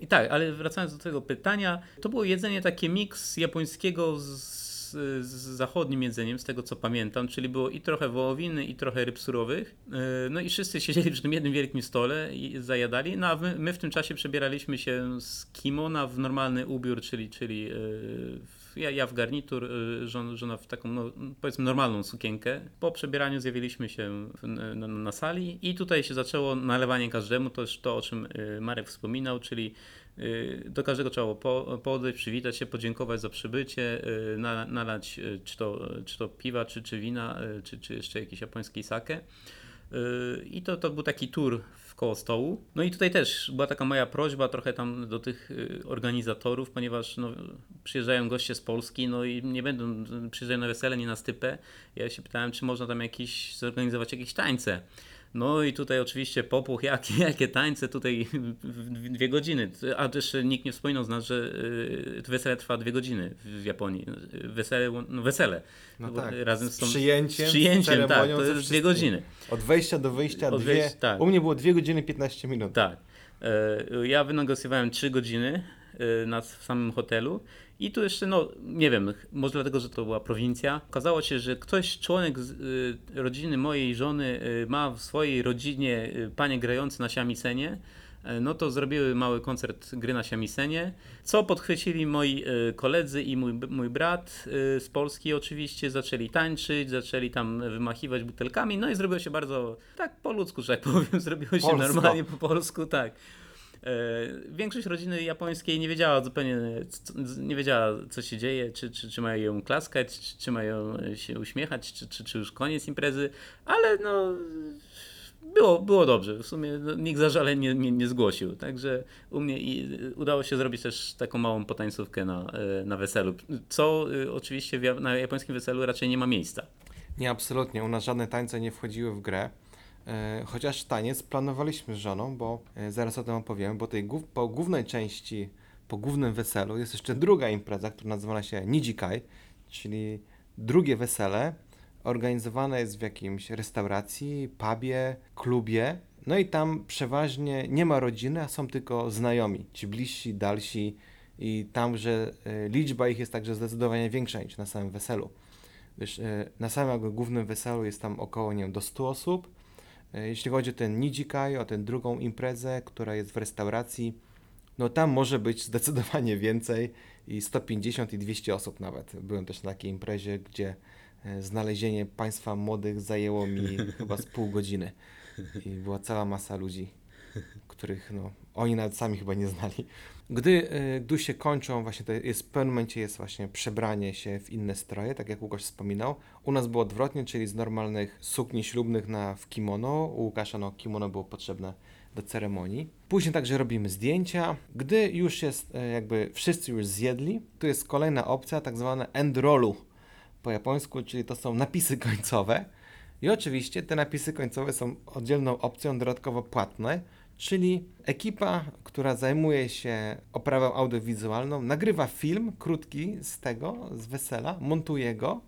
I tak, ale wracając do tego pytania, to było jedzenie takie miks japońskiego z, z zachodnim jedzeniem, z tego co pamiętam, czyli było i trochę wołowiny, i trochę ryb surowych. No i wszyscy siedzieli przy tym jednym wielkim stole i zajadali, no a my, my w tym czasie przebieraliśmy się z kimona w normalny ubiór, czyli, czyli e, ja, ja w garnitur, e, żona, w taką, no, powiedzmy, normalną sukienkę. Po przebieraniu zjawiliśmy się w, na, na, sali i tutaj się zaczęło nalewanie każdemu, to jest to, o czym e, Marek wspominał, czyli e, do każdego trzeba było po, podejść, przywitać się, podziękować za przybycie, na, nalać czy to, czy to piwa, czy, czy wina, czy, czy jeszcze jakiś japoński sake. I to, to był taki tour koło stołu. No i tutaj też była taka moja prośba trochę tam do tych yy, organizatorów, ponieważ no, przyjeżdżają goście z Polski, no i nie będą, przyjeżdżają na wesele, nie na stypę. Ja się pytałem, czy można tam jakiś, zorganizować jakieś tańce. No i tutaj oczywiście popuch, jakie, [LAUGHS] jakie tańce tutaj dwie godziny. A też nikt nie wspominał z nas, że to wesele trwa dwie godziny w Japonii. Wesele, no wesele. No Bo tak, razem z tą, przyjęciem, z przyjęciem tak, to jest dwie godziny. Od wejścia do wyjścia dwie. wejścia, tak. U mnie było 2 godziny 15 minut. Tak. E, Ja wynegocjowałem 3 godziny e, na, w samym hotelu. I tu jeszcze, no nie wiem, może dlatego, że to była prowincja. Okazało się, że ktoś, członek z, y, rodziny mojej żony, y, ma w swojej rodzinie y, panie grające na siamisenie. E, No to zrobiły mały koncert gry na siamisenie, co podchwycili moi y, koledzy i mój, mój brat y, z Polski oczywiście. Zaczęli tańczyć, zaczęli tam wymachiwać butelkami, no i zrobiło się bardzo, tak po ludzku, że tak powiem, [LAUGHS] zrobiło się Polsko. normalnie po polsku, tak. E, Większość rodziny japońskiej nie wiedziała zupełnie, nie wiedziała co się dzieje, czy, czy, czy mają ją klaskać, czy, czy mają się uśmiechać, czy, czy, czy już koniec imprezy, ale no było, było dobrze. W sumie no, nikt zażaleń nie, nie, nie zgłosił, także u mnie udało się zrobić też taką małą potańcówkę na, e, na weselu, co y, oczywiście na japońskim weselu raczej nie ma miejsca. Nie, absolutnie. U nas żadne tańce nie wchodziły w grę. E, chociaż taniec planowaliśmy z żoną, bo e, zaraz o tym opowiem, bo tej po głównej części, po głównym weselu jest jeszcze druga impreza, która nazywa się Nijikai, czyli drugie wesele. Organizowane jest w jakimś restauracji, pubie, klubie. No i tam przeważnie nie ma rodziny, a są tylko znajomi, ci bliżsi, dalsi i tam, że e, liczba ich jest także zdecydowanie większa niż na samym weselu. Na samym głównym weselu jest tam około, nie wiem, do 100 osób. E, Jeśli chodzi o ten Nijikai, o tę drugą imprezę, która jest w restauracji, no tam może być zdecydowanie więcej i 150 i 200 osób nawet. Byłem też na takiej imprezie, gdzie e, znalezienie państwa młodych zajęło mi [LAUGHS] chyba z pół godziny i była cała masa ludzi, których no, oni nawet sami chyba nie znali. Gdy, e, gdy się kończą, właśnie to jest, w pewnym momencie jest właśnie przebranie się w inne stroje, tak jak Łukasz wspominał. U nas było odwrotnie, czyli z normalnych sukni ślubnych na w kimono. U Łukasza no, kimono było potrzebne do ceremonii. Później także robimy zdjęcia. Gdy już jest e, jakby wszyscy już zjedli, tu jest kolejna opcja, tak zwane end rollu po japońsku, czyli to są napisy końcowe. I oczywiście te napisy końcowe są oddzielną opcją dodatkowo płatne, czyli ekipa, która zajmuje się oprawą audiowizualną, nagrywa film krótki z tego, z wesela, montuje go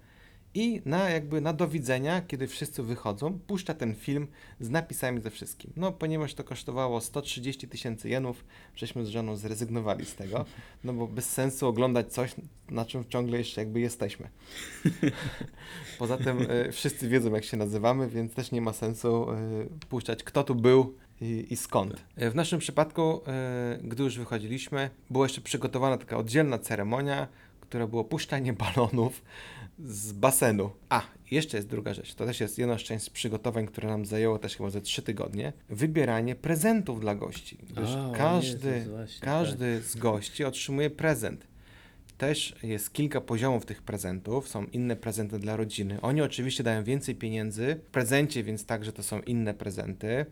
i na jakby na do widzenia, kiedy wszyscy wychodzą, puszcza ten film z napisami ze wszystkim. No, ponieważ to kosztowało 130 tysięcy jenów, żeśmy z żoną zrezygnowali z tego, no bo bez sensu oglądać coś, na czym ciągle jeszcze jakby jesteśmy. [LAUGHS] Poza tym e, wszyscy wiedzą, jak się nazywamy, więc też nie ma sensu e, puszczać, kto tu był i, i skąd. E, w naszym przypadku, e, gdy już wychodziliśmy, była jeszcze przygotowana taka oddzielna ceremonia, która było puszczanie [LAUGHS] balonów z basenu. A, jeszcze jest druga rzecz. To też jest jedna z części przygotowań, które nam zajęło też chyba ze trzy tygodnie. Wybieranie prezentów dla gości. Gdyż A, o każdy, Jezus, właśnie, tak. każdy z gości otrzymuje prezent. Też jest kilka poziomów tych prezentów. Są inne prezenty dla rodziny. Oni oczywiście dają więcej pieniędzy w prezencie, więc także to są inne prezenty.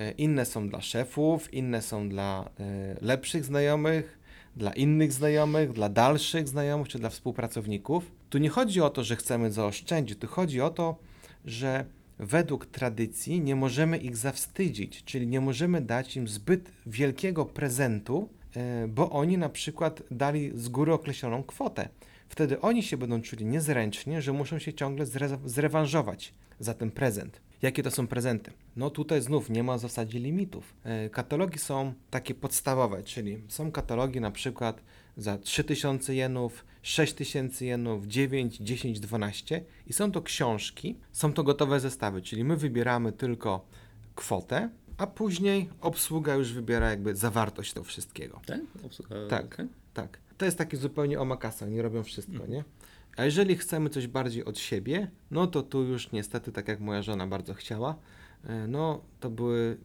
E, Inne są dla szefów, inne są dla e, lepszych znajomych, dla innych znajomych, dla dalszych znajomych czy dla współpracowników. Tu nie chodzi o to, że chcemy zaoszczędzić, tu chodzi o to, że według tradycji nie możemy ich zawstydzić, czyli nie możemy dać im zbyt wielkiego prezentu, e, bo oni na przykład dali z góry określoną kwotę. Wtedy oni się będą czuli niezręcznie, że muszą się ciągle zre- zrewanżować za ten prezent. Jakie to są prezenty? No tutaj znów nie ma w zasadzie limitów. E, Katalogi są takie podstawowe, czyli są katalogi na przykład za 3000 jenów, 6000 jenów, 9, 10, 12 i są to książki, są to gotowe zestawy, czyli my wybieramy tylko kwotę, a później obsługa już wybiera jakby zawartość tego wszystkiego. Tak? Obsługa, Tak. tak? Tak. To jest takie zupełnie omakasa, oni robią wszystko, nie? A jeżeli chcemy coś bardziej od siebie, no to tu już niestety, tak jak moja żona bardzo chciała, e, no to były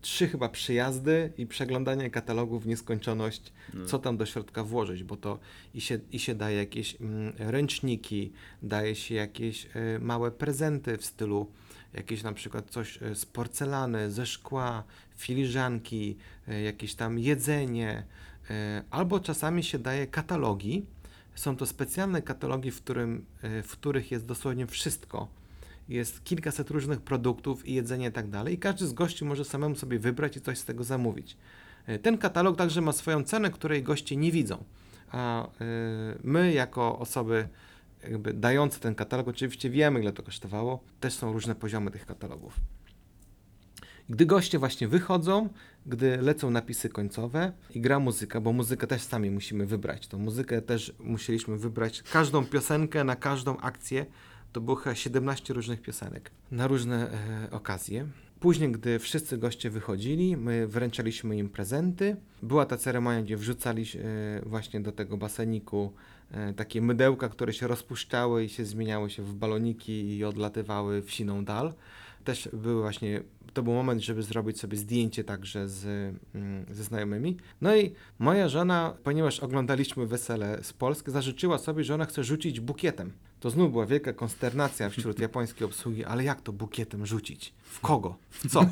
trzy chyba przyjazdy i przeglądanie katalogów w nieskończoność, No. co tam do środka włożyć, bo to i się, i się daje jakieś mm, ręczniki, daje się jakieś e, małe prezenty w stylu jakieś na przykład coś e, z porcelany, ze szkła, filiżanki, e, jakieś tam jedzenie, e, albo czasami się daje katalogi. Są to specjalne katalogi, w, którym, e, w których jest dosłownie wszystko. Jest kilkaset różnych produktów i jedzenie i tak dalej. I każdy z gości może samemu sobie wybrać i coś z tego zamówić. E, Ten katalog także ma swoją cenę, której goście nie widzą. A e, my, jako osoby jakby dające ten katalog, oczywiście wiemy, ile to kosztowało. Też są różne poziomy tych katalogów. Gdy goście właśnie wychodzą, gdy lecą napisy końcowe i gra muzyka, bo muzykę też sami musimy wybrać. Tą muzykę też musieliśmy wybrać. Każdą piosenkę na każdą akcję to było chyba 17 różnych piosenek na różne e, okazje. Później, gdy wszyscy goście wychodzili, my wręczaliśmy im prezenty. Była ta ceremonia, gdzie wrzucali e, właśnie do tego baseniku e, takie mydełka, które się rozpuszczały i się zmieniały się w baloniki i odlatywały w siną dal. Też były właśnie, to był moment, żeby zrobić sobie zdjęcie także z, mm, ze znajomymi. No i moja żona, ponieważ oglądaliśmy wesele z Polski, zażyczyła sobie, że ona chce rzucić bukietem. To znów była wielka konsternacja wśród [LAUGHS] japońskiej obsługi, ale jak to bukietem rzucić? W kogo? W co? [LAUGHS]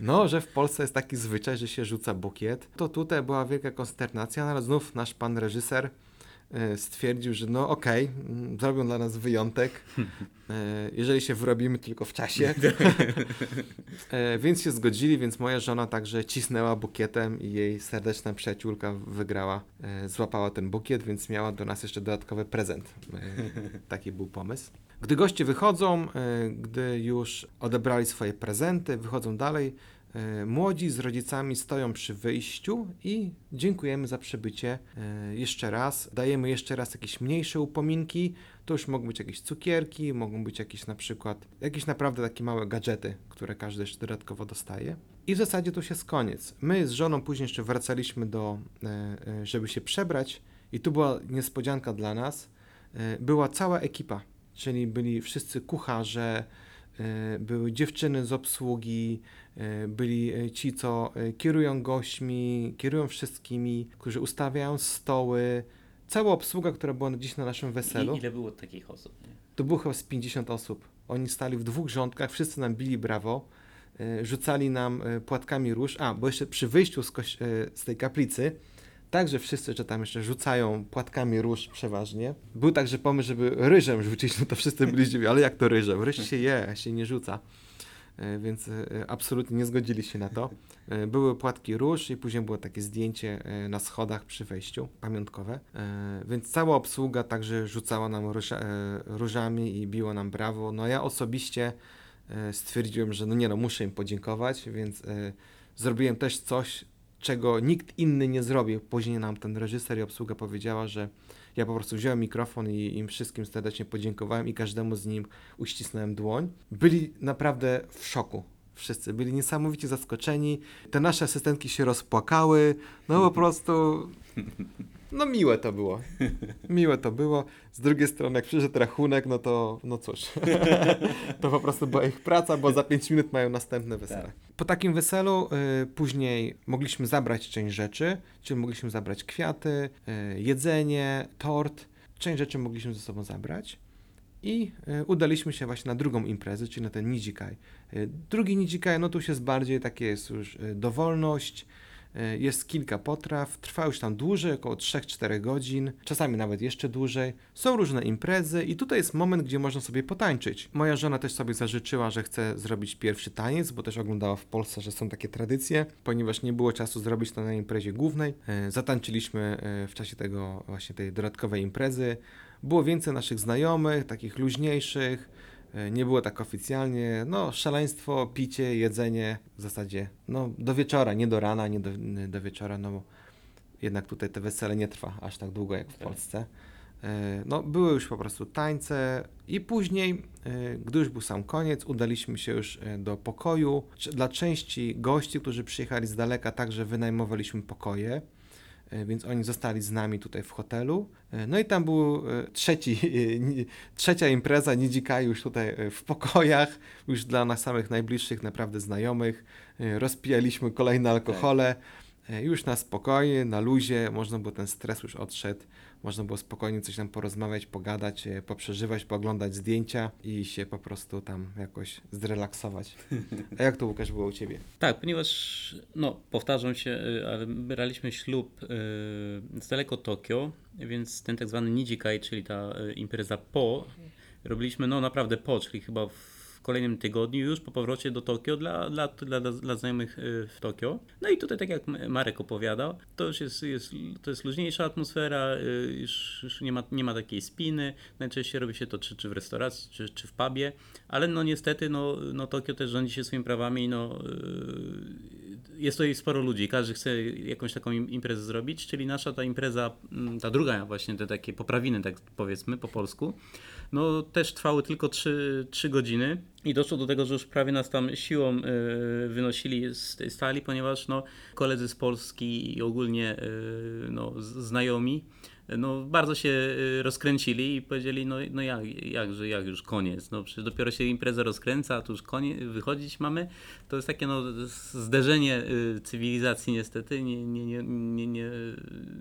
No, że w Polsce jest taki zwyczaj, że się rzuca bukiet. To tutaj była wielka konsternacja, no ale znów nasz pan reżyser stwierdził, że no okej, mm, zrobią dla nas wyjątek, [LAUGHS] e, jeżeli się wyrobimy tylko w czasie. [LAUGHS] E, więc się zgodzili, więc moja żona także cisnęła bukietem i jej serdeczna przyjaciółka wygrała, e, złapała ten bukiet, więc miała do nas jeszcze dodatkowy prezent. E, [LAUGHS] taki był pomysł. Gdy goście wychodzą, e, gdy już odebrali swoje prezenty, wychodzą dalej, e, młodzi z rodzicami stoją przy wyjściu i dziękujemy za przybycie e, jeszcze raz. Dajemy jeszcze raz jakieś mniejsze upominki. To już mogą być jakieś cukierki, mogą być jakieś na przykład, jakieś naprawdę takie małe gadżety, które każdy jeszcze dodatkowo dostaje. I w zasadzie to już jest koniec. My z żoną później jeszcze wracaliśmy do, e, e, żeby się przebrać i tu była niespodzianka dla nas. E, Była cała ekipa, czyli byli wszyscy kucharze, e, były dziewczyny z obsługi, e, byli e, ci, co e, kierują gośćmi, kierują wszystkimi, którzy ustawiają stoły. Cała obsługa, która była dziś na naszym weselu. I ile było takich osób? Nie? To było chyba z 50 osób. Oni stali w dwóch rządkach, wszyscy nam bili brawo, e, rzucali nam e, płatkami róż. A, bo jeszcze przy wyjściu z, e, z tej kaplicy, także wszyscy, że tam jeszcze rzucają płatkami róż przeważnie. Był także pomysł, żeby ryżem rzucić, no to wszyscy byli zdziwieni, ale jak to ryżem? Ryż się je, się nie rzuca. e, więc e, absolutnie nie zgodzili się na to. E, Były płatki róż i później było takie zdjęcie na schodach przy wejściu, pamiątkowe. Więc cała obsługa także rzucała nam róża, różami i biło nam brawo. No ja osobiście stwierdziłem, że no nie no, muszę im podziękować, więc zrobiłem też coś, czego nikt inny nie zrobił. Później nam ten reżyser i obsługa powiedziała, że ja po prostu wziąłem mikrofon i im wszystkim serdecznie podziękowałem i każdemu z nim uścisnąłem dłoń. Byli naprawdę w szoku. Wszyscy byli niesamowicie zaskoczeni. Te nasze asystentki się rozpłakały. No po prostu. [LAUGHS] No miłe to było. [LAUGHS] Miłe to było. Z drugiej strony, jak przyszedł rachunek, no to no cóż. [LAUGHS] to po prostu była ich praca, bo za 5 minut mają następne wesele. Tak. Po takim weselu y, później mogliśmy zabrać część rzeczy, czyli mogliśmy zabrać kwiaty, y, jedzenie, tort. Część rzeczy mogliśmy ze sobą zabrać. I y, udaliśmy się właśnie na drugą imprezę, czyli na ten Nijikai. Y, drugi Nijikai, no tu już jest bardziej takie jest już y, dowolność, jest kilka potraw, trwa już tam dłużej, około 3-4 godzin, czasami nawet jeszcze dłużej. Są różne imprezy i tutaj jest moment, gdzie można sobie potańczyć. Moja żona też sobie zażyczyła, że chce zrobić pierwszy taniec, bo też oglądała w Polsce, że są takie tradycje, ponieważ nie było czasu zrobić to na imprezie głównej. Y, Zatańczyliśmy y, w czasie tego właśnie tej dodatkowej imprezy. Było więcej naszych znajomych, takich luźniejszych. E, Nie było tak oficjalnie. No, szaleństwo, picie, jedzenie w zasadzie no, do wieczora, nie do rana, nie do, do wieczora, no bo jednak tutaj te wesele nie trwa aż tak długo jak w Tak. Polsce. E, No, były już po prostu tańce i później, e, gdy już był sam koniec, udaliśmy się już do pokoju. Dla części gości, którzy przyjechali z daleka, także wynajmowaliśmy pokoje. E, więc oni zostali z nami tutaj w hotelu. E, No i tam był e, trzeci, [LAUGHS] trzecia impreza Nidzikai już tutaj w pokojach, już dla nas samych najbliższych, naprawdę znajomych. Rozpijaliśmy kolejne alkohole. E, Już na spokojnie, na luzie, można było ten stres już odszedł, można było spokojnie coś tam porozmawiać, pogadać, e, poprzeżywać, pooglądać zdjęcia i się po prostu tam jakoś zrelaksować. A jak to Łukasz było u Ciebie? Tak, ponieważ, no, powtarzam się, y, ale braliśmy ślub y, z daleko Tokio, więc ten tak zwany Nijikai, czyli ta impreza po, robiliśmy, no naprawdę po, czyli chyba w kolejnym tygodniu już po powrocie do Tokio dla, dla, dla, dla znajomych y, w Tokio. No i tutaj, tak jak Marek opowiadał, to już jest, jest, to jest luźniejsza atmosfera, y, już, już nie, ma, nie ma takiej spiny. Najczęściej robi się to czy, czy w restauracji, czy, czy w pubie, ale no niestety no, no Tokio też rządzi się swoimi prawami no, y, jest tutaj sporo ludzi, każdy chce jakąś taką im- imprezę zrobić, czyli nasza ta impreza, mm, ta druga właśnie, te takie poprawiny, tak powiedzmy po polsku, no też trwały tylko 3, 3 godziny i doszło do tego, że już prawie nas tam siłą y, wynosili z tej stali, ponieważ no, koledzy z Polski i ogólnie y, no, znajomi no, bardzo się y, rozkręcili i powiedzieli, no, no jak, jak, że jak już koniec, no przecież dopiero się impreza rozkręca, a tu już koniec, wychodzić mamy. To jest takie no, zderzenie y, cywilizacji niestety, nie, nie, nie, nie, nie,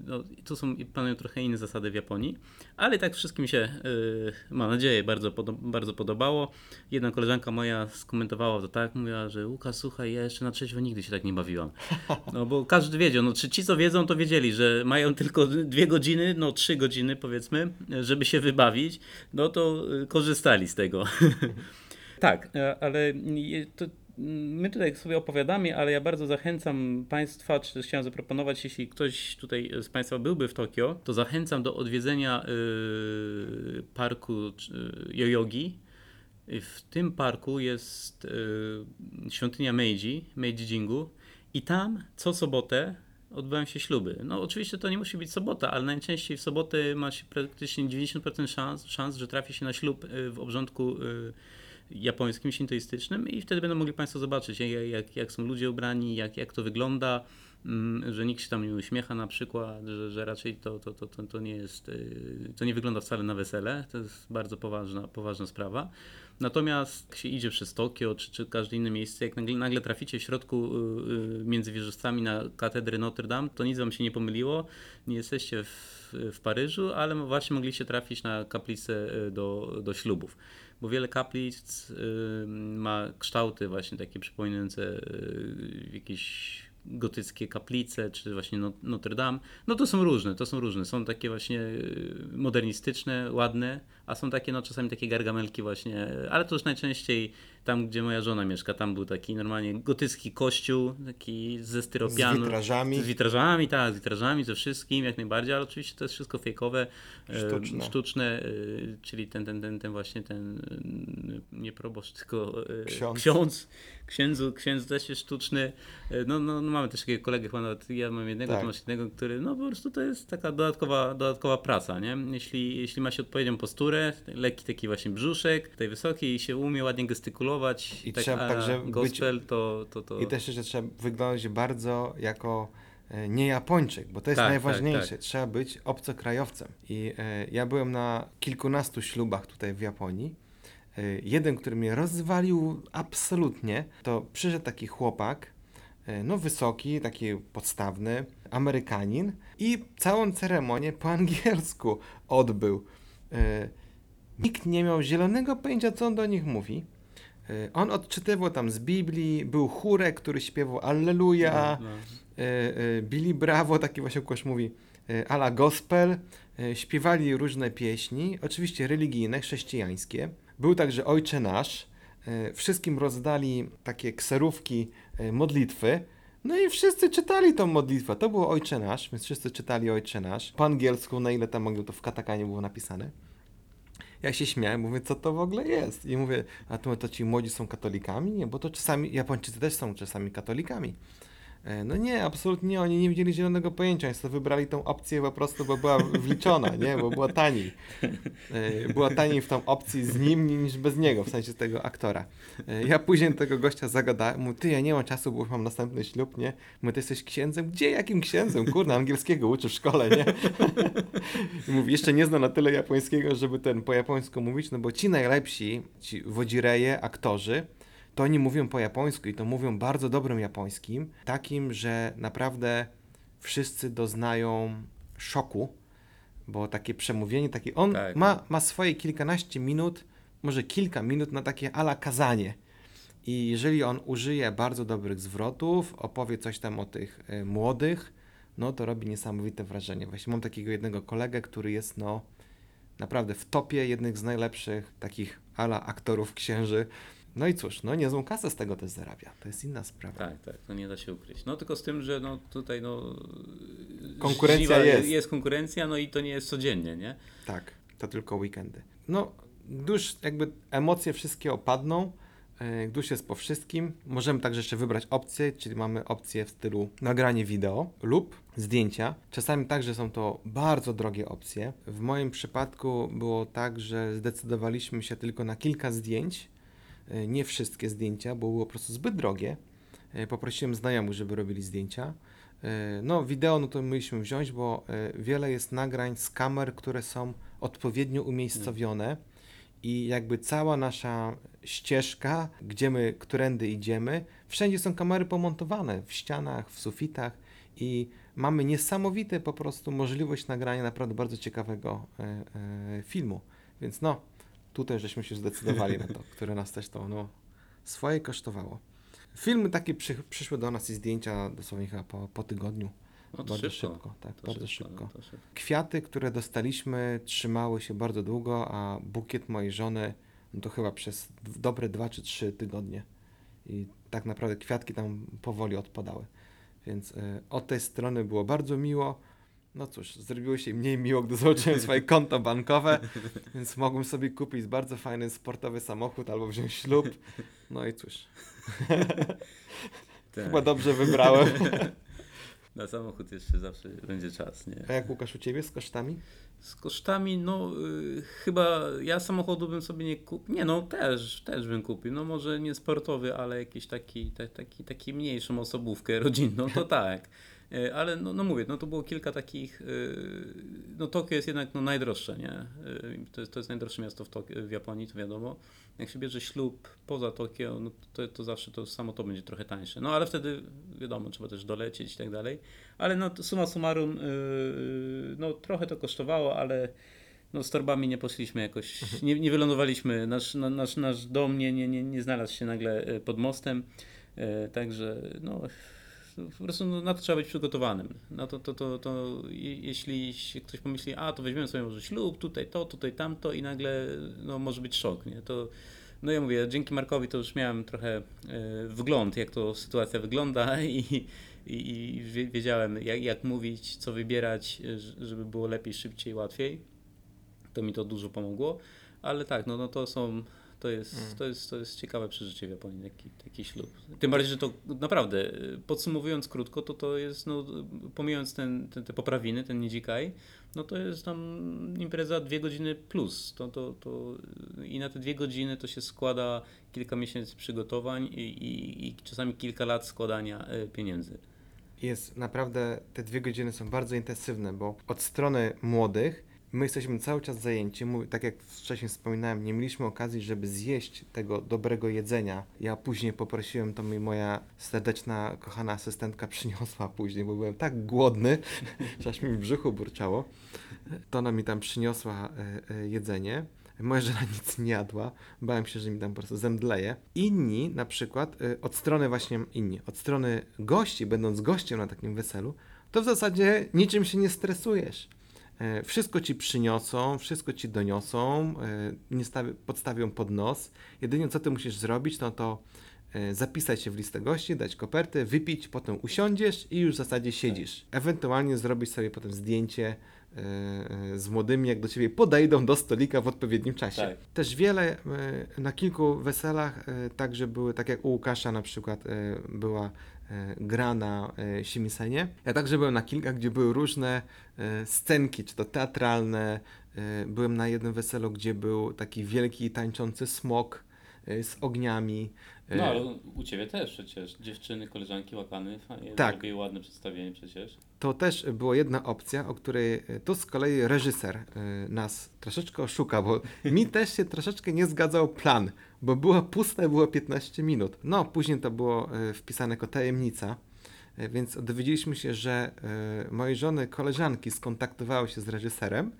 no, tu są, panują trochę inne zasady w Japonii, ale tak wszystkim się, y, mam nadzieję, bardzo, bardzo podobało. Jedna koleżanka moja skomentowała to tak, mówiła, że Łukasz, słuchaj, ja jeszcze na trzeźwo nigdy się tak nie bawiłam. [LAUGHS] No bo każdy wiedział, no czy ci co wiedzą, to wiedzieli, że mają tylko dwie godziny, no trzy godziny powiedzmy, żeby się wybawić, no to y, korzystali z tego. [LAUGHS] tak, e, ale to, mm, my tutaj sobie opowiadamy, ale ja bardzo zachęcam Państwa, czy też chciałem zaproponować, jeśli ktoś tutaj z Państwa byłby w Tokio, to zachęcam do odwiedzenia y, parku y, Yoyogi. W tym parku jest świątynia Meiji, Meiji Jingu i tam co sobotę odbywają się śluby. No oczywiście to nie musi być sobota, ale najczęściej w sobotę ma się praktycznie 90% szans, szans, że trafi się na ślub y, w obrządku y, japońskim, sintoistycznym i wtedy będą mogli Państwo zobaczyć, jak, jak, jak są ludzie ubrani, jak, jak to wygląda, mm, że nikt się tam nie uśmiecha na przykład, że, że raczej to, to, to, to, to nie jest, y, to nie wygląda wcale na wesele, to jest bardzo poważna, poważna sprawa. Natomiast jak się idzie przez Tokio czy, czy każde inne miejsce, jak nagle, nagle traficie w środku y, y, między wieżowcami na katedrę Notre Dame, to nic wam się nie pomyliło. Nie jesteście w, w Paryżu, ale właśnie mogliście trafić na kaplicę y, do, do ślubów. Bo wiele kaplic ma kształty właśnie takie przypominające jakieś gotyckie kaplice, czy właśnie No- Notre Dame. No to są różne, to są różne. Są takie właśnie modernistyczne, ładne, a są takie no czasami takie gargamelki właśnie, ale to już najczęściej tam gdzie moja żona mieszka, tam był taki normalnie gotycki kościół, taki ze styropianu. Z witrażami. Z witrażami, tak, z witrażami, ze wszystkim, jak najbardziej, ale oczywiście to jest wszystko fejkowe, e, Sztuczne. sztuczne e, czyli ten, ten, ten, ten właśnie ten, e, nie proboszcz, tylko Ksiądz. ksiądz, księdzu, księdz też jest sztuczny, no, no, no mamy też takiego kolegę, chyba nawet ja mam jednego, Tak. ty masz jednego, który, no po prostu to jest taka dodatkowa, dodatkowa praca, nie? Jeśli, jeśli ma się odpowiednią posturę, lekki taki właśnie brzuszek, tutaj wysoki i się umie ładnie gestykulować, I tak, trzeba także być- gospel, to, to, to... I też jeszcze trzeba wyglądać bardzo jako e, nie Japończyk, bo to jest Tak, najważniejsze. tak, tak. Trzeba być obcokrajowcem. I e, ja byłem na kilkunastu ślubach tutaj w Japonii. E, jeden, który mnie rozwalił absolutnie, to przyszedł taki chłopak, e, no wysoki, taki podstawny, Amerykanin i całą ceremonię po angielsku odbył. E, nikt nie miał zielonego pojęcia, co on do nich mówi. E, On odczytywał tam z Biblii, był chórek, który śpiewał Alleluja, No, no. e, e, Billy Bravo, taki właśnie ktoś mówi, ala gospel, śpiewali różne pieśni, oczywiście religijne, chrześcijańskie. Był także Ojcze Nasz, wszystkim rozdali takie kserówki modlitwy, no i wszyscy czytali tą modlitwę. To było Ojcze Nasz, więc wszyscy czytali Ojcze Nasz. Po angielsku, na ile tam mogło, to w katakanie było napisane. Ja się śmiałem, mówię, co to w ogóle jest? I mówię, a to, to ci młodzi są katolikami? Nie, bo to czasami, Japończycy też są czasami katolikami. E, No nie, absolutnie nie, oni nie widzieli zielonego pojęcia, więc wybrali tą opcję po prostu, bo była wliczona, nie, bo była taniej. E, Była taniej w tą opcji z nim niż bez niego, w sensie tego aktora. E, Ja później tego gościa zagadałem, mówię, ty, ja nie mam czasu, bo już mam następny ślub, nie? Mówię, ty jesteś księdzem? Gdzie, jakim księdzem? Kurde, angielskiego uczy w szkole, nie? I [LAUGHS] mówi, jeszcze nie zna na tyle japońskiego, żeby ten po japońsku mówić, no bo ci najlepsi, ci wodzireje, aktorzy, to oni mówią po japońsku i to mówią bardzo dobrym japońskim, takim, że naprawdę wszyscy doznają szoku, bo takie przemówienie, takie on Tak. ma, ma swoje kilkanaście minut, może kilka minut na takie ala kazanie. I jeżeli on użyje bardzo dobrych zwrotów, opowie coś tam o tych y, młodych, no to robi niesamowite wrażenie. Właśnie mam takiego jednego kolegę, który jest no naprawdę w topie jednych z najlepszych takich ala aktorów księży. No i cóż, no niezłą kasę z tego też zarabia. To jest inna sprawa. Tak, tak, to nie da się ukryć. No tylko z tym, że no tutaj no... Konkurencja żniwa- jest. Jest konkurencja, no i to nie jest codziennie, nie? Tak, to tylko weekendy. No, gdyż jakby emocje wszystkie opadną, e, gdyż jest po wszystkim, możemy także jeszcze wybrać opcje, czyli mamy opcję w stylu nagranie wideo lub zdjęcia. Czasami także są to bardzo drogie opcje. W moim przypadku było tak, że zdecydowaliśmy się tylko na kilka zdjęć, e, nie wszystkie zdjęcia, bo było po prostu zbyt drogie. E, Poprosiłem znajomych, żeby robili zdjęcia. E, No, wideo no to mieliśmy wziąć, bo e, wiele jest nagrań z kamer, które są odpowiednio umiejscowione i jakby cała nasza ścieżka, gdzie my, którędy idziemy, wszędzie są kamery pomontowane, w ścianach, w sufitach i mamy niesamowite po prostu możliwość nagrania naprawdę bardzo ciekawego e, e, filmu. Więc no, tutaj żeśmy się zdecydowali na to, [LAUGHS] które nas też to no, swoje kosztowało. Filmy takie przy, przyszły do nas i zdjęcia dosłownie chyba po, po tygodniu. No bardzo szybko. szybko, tak, To bardzo szybko, szybko. no szybko. Kwiaty, które dostaliśmy, trzymały się bardzo długo, a bukiet mojej żony no to chyba przez dobre dwa czy trzy tygodnie. I tak naprawdę kwiatki tam powoli odpadały. Więc y, od tej strony było bardzo miło. No cóż, zrobiło się mniej miło, gdy zobaczyłem swoje [LAUGHS] konto bankowe, więc mogłem sobie kupić bardzo fajny sportowy samochód albo wziąć ślub. No i cóż, Tak. [LAUGHS] chyba dobrze wybrałem. [LAUGHS] Na samochód jeszcze zawsze będzie czas, nie? A jak Łukasz u Ciebie z kosztami? Z kosztami, no y, chyba ja samochodu bym sobie nie kupił. Nie no, też, też bym kupił. No może nie sportowy, ale jakiś taki, ta, taki, taki mniejszą osobówkę rodzinną, to tak. Y, Ale no, no mówię, no to było kilka takich. y, No Tokio jest jednak no, najdroższe, nie? Y, To jest, to jest najdroższe miasto w, Tokio, w Japonii, to wiadomo. Jak się bierze ślub poza Tokio, no to, to zawsze to samo to będzie trochę tańsze. No ale wtedy wiadomo, trzeba też dolecieć i tak dalej. Ale no to summa summarum, no trochę to kosztowało, ale no z torbami nie poszliśmy jakoś, nie, nie wylądowaliśmy, nasz, na- nasz, nasz dom nie, nie, nie, nie znalazł się nagle e, pod mostem, e, także no po prostu no, na to trzeba być przygotowanym. Na to, to, to, to je- jeśli ktoś pomyśli, a to weźmiemy sobie może ślub, tutaj to, tutaj tamto i nagle no, może być szok, nie? To No ja mówię, dzięki Markowi to już miałem trochę e, wgląd, jak to sytuacja wygląda [LAUGHS] i, i, i wie- wiedziałem, jak, jak mówić, co wybierać, e, żeby było lepiej, szybciej, łatwiej. To mi to dużo pomogło, ale tak, no, no to są, to jest, Mm. to jest, to jest ciekawe przeżycie w Japonii, taki, taki ślub. Tym bardziej, że to naprawdę, e, podsumowując krótko, to to jest, no, pomijając ten, ten, te poprawiny, ten nidzikaj, no to jest tam impreza dwie godziny plus. To, to, to, I na te dwie godziny to się składa kilka miesięcy przygotowań i, i, i czasami kilka lat składania e, pieniędzy. Jest naprawdę, te dwie godziny są bardzo intensywne, bo od strony młodych my jesteśmy cały czas zajęci. Tak jak wcześniej wspominałem, nie mieliśmy okazji, żeby zjeść tego dobrego jedzenia. Ja później poprosiłem, to mi moja serdeczna, kochana asystentka [LAUGHS] przyniosła później, bo byłem tak głodny, [LAUGHS] że aż mi w brzuchu burczało. To ona mi tam przyniosła e, e, jedzenie. Moja żona [LAUGHS] nic nie jadła, bałem się, że mi tam po prostu zemdleje. Inni, na przykład, y, od strony właśnie inni, od strony gości, będąc gościem na takim weselu, to w zasadzie niczym się nie stresujesz. E, Wszystko ci przyniosą, wszystko ci doniosą, e, nie stawi- podstawią pod nos. Jedynie co ty musisz zrobić, no to e, zapisać się w listę gości, dać kopertę, wypić, potem usiądziesz i już w zasadzie siedzisz. Ewentualnie zrobić sobie potem zdjęcie z młodymi, jak do ciebie podejdą do stolika w odpowiednim czasie. Tak. Też wiele na kilku weselach także były, tak jak u Łukasza na przykład była gra na e, Simisenie. Ja także byłem na kilka, gdzie były różne e, scenki, czy to teatralne. E, Byłem na jednym weselu, gdzie był taki wielki tańczący smok e, z ogniami. E, No ale u Ciebie też przecież. Dziewczyny, koleżanki, łakany. fajnie, Tak. Takie ładne przedstawienie przecież. To też była jedna opcja, o której e, tu z kolei reżyser e, nas troszeczkę oszuka, bo mi [LAUGHS] też się troszeczkę nie zgadzał plan, bo było puste, było 15 minut. No, później to było e, wpisane jako tajemnica, e, więc dowiedzieliśmy się, że e, mojej żony koleżanki skontaktowały się z reżyserem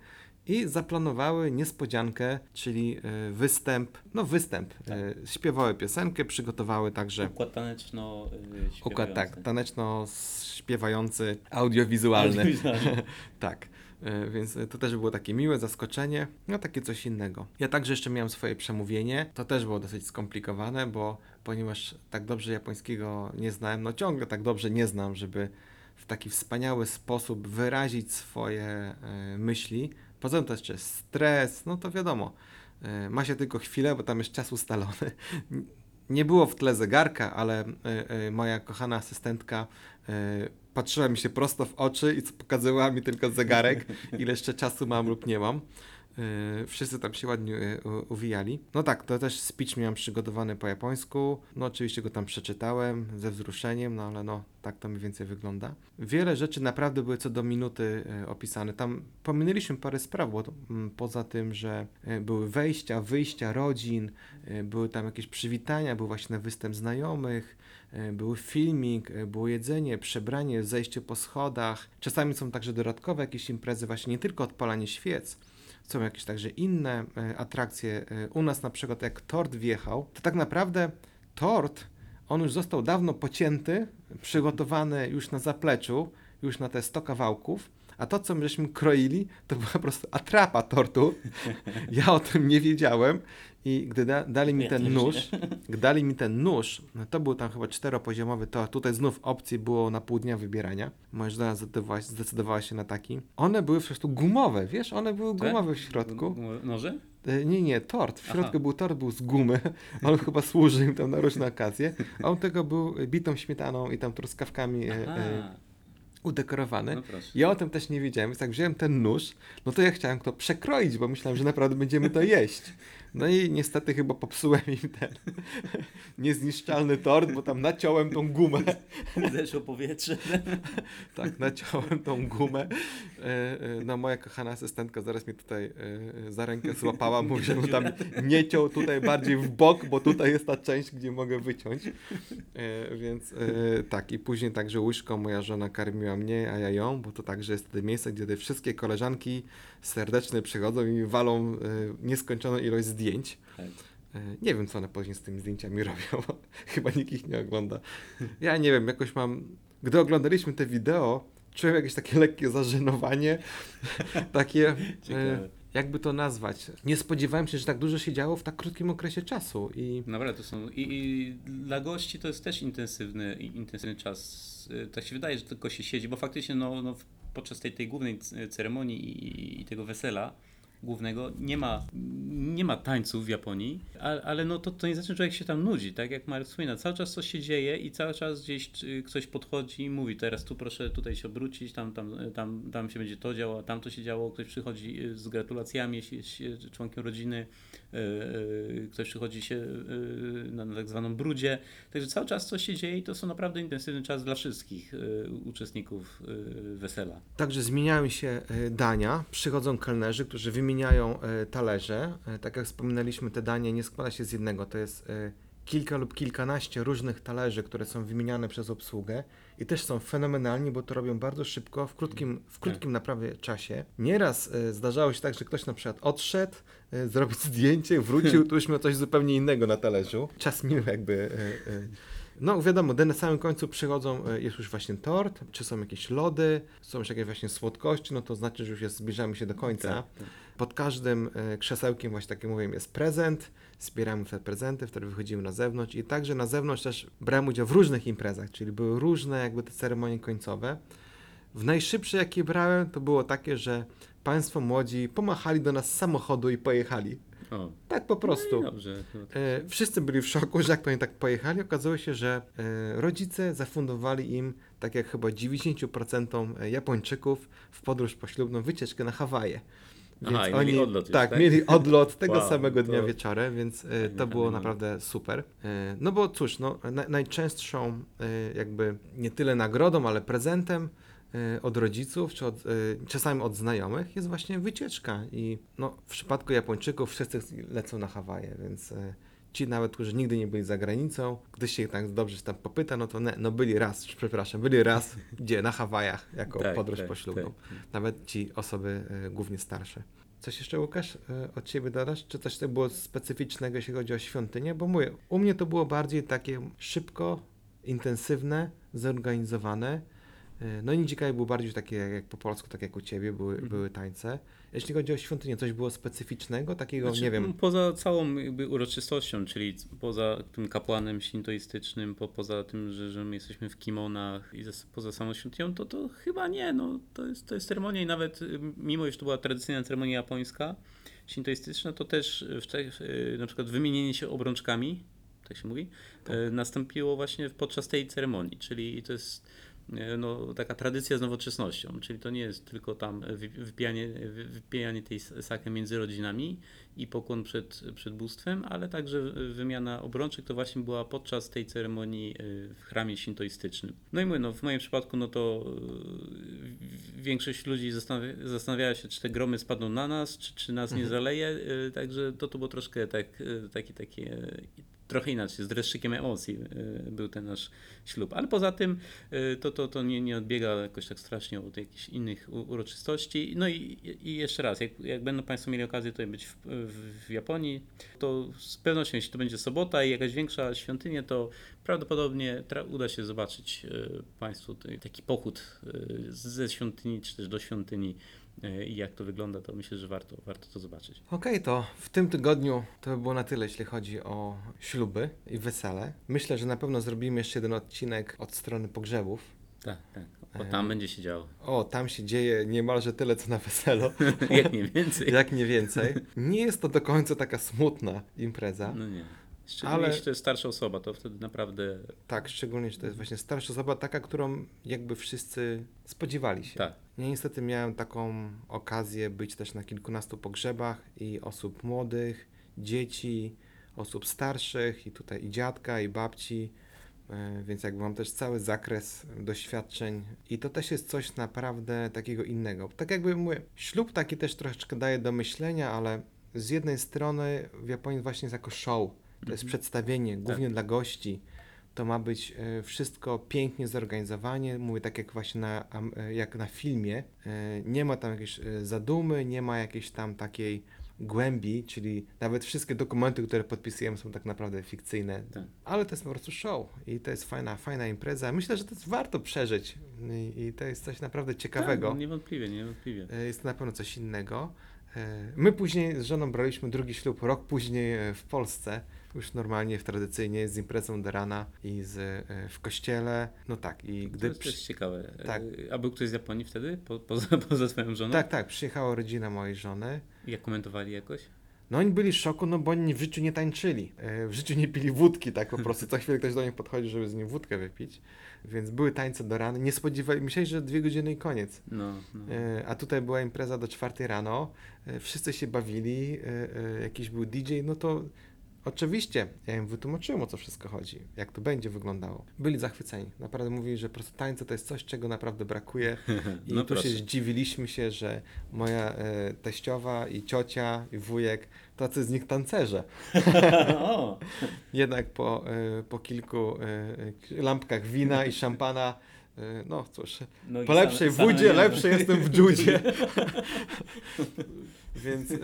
i zaplanowały niespodziankę, czyli e, występ, no występ, e, śpiewały piosenkę, przygotowały także Układ taneczno y, Układ tak, śpiewający. taneczno śpiewający, audiowizualny. Audiowizualny. [LAUGHS] tak. e, Więc to też było takie miłe zaskoczenie, no takie coś innego. Ja także jeszcze miałem swoje przemówienie. To też było dosyć skomplikowane, bo ponieważ tak dobrze japońskiego nie znałem, no ciągle tak dobrze nie znam, żeby w taki wspaniały sposób wyrazić swoje e, myśli. Tym to jeszcze stres, no to wiadomo. e, Ma się tylko chwilę, bo tam jest czas ustalony. [LAUGHS] Nie było w tle zegarka, ale e, e, moja kochana asystentka patrzyła mi się prosto w oczy i pokazywała mi tylko zegarek, [LAUGHS] ile jeszcze czasu mam lub nie mam. E, Wszyscy tam się ładnie u- uwijali. No tak, to też speech miałem przygotowany po japońsku. No oczywiście go tam przeczytałem ze wzruszeniem, no ale no tak to mniej więcej wygląda. Wiele rzeczy naprawdę były co do minuty e, opisane. Tam pominęliśmy parę spraw, bo to, mm, poza tym, że e, były wejścia, wyjścia rodzin, e, były tam jakieś przywitania, był właśnie występ znajomych, był filmik, było jedzenie, przebranie, zejście po schodach. Czasami są także dodatkowe jakieś imprezy, właśnie nie tylko odpalanie świec, są jakieś także inne e, atrakcje. E, U nas na przykład jak tort wjechał, to tak naprawdę tort, on już został dawno pocięty, przygotowany już na zapleczu, już na te 100 kawałków, a to, co my żeśmy kroili, to była po prostu atrapa tortu. [LAUGHS] Ja o tym nie wiedziałem i gdy da, dali mi ten nóż, [LAUGHS] gdy dali mi ten nóż, no to był tam chyba czteropoziomowy tort, tutaj znów opcji było na pół dnia wybierania. Moja żona zdecydowała, zdecydowała się na taki. One były po prostu gumowe, wiesz, one były gumowe w środku. Noże? E, Nie, nie, tort. W Aha. środku był tort, był z gumy. [LAUGHS] On chyba służył im tam na różne okazje. A on tego był bitą śmietaną i tam truskawkami e, e, Aha, udekorowany. no. Ja o tym też nie wiedziałem, więc jak wziąłem ten nóż, no to ja chciałem to przekroić, bo myślałem, że naprawdę będziemy to jeść. No i niestety chyba popsułem im ten [LAUGHS] niezniszczalny tort, bo tam naciąłem tą gumę. [LAUGHS] Zeszło powietrze. [LAUGHS] Tak, naciąłem tą gumę. E, e, No moja kochana asystentka zaraz mnie tutaj e, za rękę złapała, mówi, żebym tam nie ciął tutaj bardziej w bok, bo tutaj jest ta część, gdzie mogę wyciąć. Więc tak, i później także łyżką moja żona karmiła mnie, a ja ją, bo to także jest wtedy miejsce, gdzie te wszystkie koleżanki serdeczne przychodzą i walą nieskończoną ilość zdjęć. Tak. E, Nie wiem, co one później z tymi zdjęciami [LAUGHS] robią. Chyba nikt ich nie ogląda. Ja nie wiem, jakoś mam. Gdy oglądaliśmy te wideo, czułem jakieś takie lekkie zażenowanie. [LAUGHS] takie. E, Ciekawe. jakby to nazwać, nie spodziewałem się, że tak dużo się działo w tak krótkim okresie czasu i Naprawdę to są. I, I dla gości to jest też intensywny, intensywny czas. Tak się wydaje, że tylko się siedzi, bo faktycznie no, no, podczas tej, tej głównej ceremonii i, i tego wesela głównego nie ma, nie ma tańców w Japonii, ale, ale no to, to nie znaczy, że człowiek się tam nudzi, tak jak Marek wspomina. Cały czas coś się dzieje i cały czas gdzieś ktoś podchodzi i mówi, teraz tu proszę tutaj się obrócić, tam, tam, tam, tam się będzie to działo, tam to się działo, ktoś przychodzi y, z gratulacjami, jeśli jest y, członkiem rodziny, y, ktoś przychodzi się na, tak zwaną brudzie. Także cały czas coś się dzieje i to są naprawdę intensywny czas dla wszystkich uczestników wesela. Także zmieniają się dania, przychodzą kelnerzy, którzy wymieniają e, talerze. E, Tak jak wspominaliśmy, te dania nie składa się z jednego, to jest e, kilka lub kilkanaście różnych talerzy, które są wymieniane przez obsługę i też są fenomenalni, bo to robią bardzo szybko, w krótkim, w krótkim naprawdę czasie. Nieraz zdarzało się tak, że ktoś na przykład odszedł, zrobił zdjęcie, wrócił, [LAUGHS] tu już miał coś zupełnie innego na talerzu. Czas minął jakby... no wiadomo, na samym końcu przychodzą, e, jest już właśnie tort, czy są jakieś lody, są już jakieś właśnie słodkości, no to znaczy, że już jest, zbliżamy się do końca. Tak, tak. Pod każdym e, krzesełkiem, właśnie tak jak mówiłem, jest prezent, zbieramy te prezenty, wtedy wychodzimy na zewnątrz i także na zewnątrz też brałem udział w różnych imprezach, czyli były różne jakby te ceremonie końcowe. W najszybsze jakie brałem, to było takie, że państwo młodzi pomachali do nas z samochodu i pojechali. O, Tak po prostu. No dobrze. No to- E, wszyscy byli w szoku, że jak oni tak pojechali. Okazało się, że e, rodzice zafundowali im, tak jak chyba 90% Japończyków, w podróż poślubną wycieczkę na Hawaje. Aha, i mieli odlot już, tak, tak? mieli odlot tego [LAUGHS] Wow, samego dnia to- wieczorem, więc e, Fajny, to było naprawdę super. E, no bo cóż, no, na, najczęstszą e, jakby nie tyle nagrodą, ale prezentem e, od rodziców, czy od, e, czasami od znajomych jest właśnie wycieczka. I no, w przypadku Japończyków wszyscy lecą na Hawaje, więc e, ci nawet, którzy nigdy nie byli za granicą, gdy się tak dobrze tam popyta, no to ne, no byli raz, przepraszam, byli raz, [LAUGHS] gdzie? Na Hawajach, jako Tak, podróż tak, poślubną. tak. Nawet ci osoby głównie starsze. Coś jeszcze, Łukasz, od Ciebie dodasz? Czy coś to było specyficznego, jeśli chodzi o świątynię? Bo mówię, u mnie to było bardziej takie szybko, intensywne, zorganizowane. E, No i Nidzikaj był bardziej takie, jak po polsku, tak jak u Ciebie, były, Mhm. były tańce. Jeśli chodzi o świątynię, coś było specyficznego, takiego, Znaczy, nie wiem, Poza całą jakby uroczystością, czyli poza tym kapłanem sintoistycznym, po, poza tym, że, że my jesteśmy w kimonach i poza samą świątynią, to, to chyba nie. No, to, jest, to jest ceremonia i nawet y, mimo, iż to była tradycyjna ceremonia japońska, sintoistyczna, to też w, y, na przykład wymienienie się obrączkami, tak się mówi, y, nastąpiło właśnie podczas tej ceremonii, czyli to jest y, no, taka tradycja z nowoczesnością, czyli to nie jest tylko tam wy- wypijanie, wy- wypijanie tej s- sake między rodzinami i pokłon przed, przed bóstwem, ale także wymiana obrączek to właśnie była podczas tej ceremonii y, w chramie sintoistycznym. No i mówię, no, w moim przypadku no to y, większość ludzi zastanawia, zastanawiała się, czy te gromy spadną na nas, czy, czy nas nie zaleje, y, także to, to było troszkę tak, y, takie, trochę inaczej, z dreszczykiem emocji y, był ten nasz ślub. Ale poza tym y, to, to, to nie, nie odbiega jakoś tak strasznie od jakichś innych uroczystości. No i, i jeszcze raz, jak, jak będą Państwo mieli okazję tutaj być w, w, Japonii, to z pewnością, jeśli to będzie sobota i jakaś większa świątynia, to prawdopodobnie uda się zobaczyć y, Państwu taki pochód ze świątyni, czy też do świątyni i jak to wygląda, to myślę, że warto, warto to zobaczyć. Okej, to w tym tygodniu to by było na tyle, jeśli chodzi o śluby i wesele. Myślę, że na pewno zrobimy jeszcze jeden odcinek od strony pogrzebów. Tak, tak. Bo tam będzie się działo. O, tam się dzieje niemalże tyle, co na weselu, [LAUGHS] jak nie więcej. [LAUGHS] jak nie więcej. Nie jest to do końca taka smutna impreza. No nie. Szczególnie Ale- jeśli to jest starsza osoba, to wtedy naprawdę Tak, szczególnie, że to jest właśnie starsza osoba, taka, którą jakby wszyscy spodziewali się. tak. Ja niestety miałem taką okazję być też na kilkunastu pogrzebach i osób młodych, dzieci, osób starszych i tutaj i dziadka, i babci, e, więc jakby mam też cały zakres doświadczeń i to też jest coś naprawdę takiego innego. Tak jakby mówię, ślub taki też troszeczkę daje do myślenia, ale z jednej strony w Japonii właśnie jest jako show, to jest Mhm. przedstawienie, głównie dla gości. To ma być e, wszystko pięknie zorganizowanie, mówię tak jak właśnie na, e, jak na filmie. E, Nie ma tam jakiejś zadumy, nie ma jakiejś tam takiej głębi, czyli nawet wszystkie dokumenty, które podpisujemy są tak naprawdę fikcyjne, Tak. ale to jest po prostu show i to jest fajna, fajna impreza. Myślę, że to jest warto przeżyć i, i to jest coś naprawdę ciekawego. Tak, niewątpliwie, niewątpliwie. Jest to na pewno coś innego. My później z żoną braliśmy drugi ślub rok później w Polsce, już normalnie, w tradycyjnie, z imprezą do rana i z, e, w kościele. No tak, i To gdy. jest Przy... też ciekawe. Tak. E, A był ktoś z Japonii wtedy? Po, [LAUGHS] poza, poza twoją żoną? Tak, tak, przyjechała rodzina mojej żony. Jak komentowali jakoś? No oni byli w szoku, no bo oni w życiu nie tańczyli. E, W życiu nie pili wódki, tak po prostu. Co chwilę ktoś do nich podchodzi, żeby z nim wódkę wypić. Więc były tańce do rana. Nie spodziewali, myśleli, że dwie godziny i koniec. No, no. A tutaj była impreza do czwartej rano. Wszyscy się bawili. Jakiś był DJ, no to oczywiście ja im wytłumaczyłem o co wszystko chodzi, jak to będzie wyglądało. Byli zachwyceni. Naprawdę mówili, że po prostu tańce to jest coś, czego naprawdę brakuje. [LAUGHS] I No tu się proszę. zdziwiliśmy się, że moja e, teściowa i ciocia i wujek, tacy z nich tancerze. [LAUGHS] [LAUGHS] Jednak po, e, po kilku e, lampkach wina i szampana, e, no cóż, nogi po lepszej same- same wódzie, nie- lepszy jestem w dżudzie. Więc e,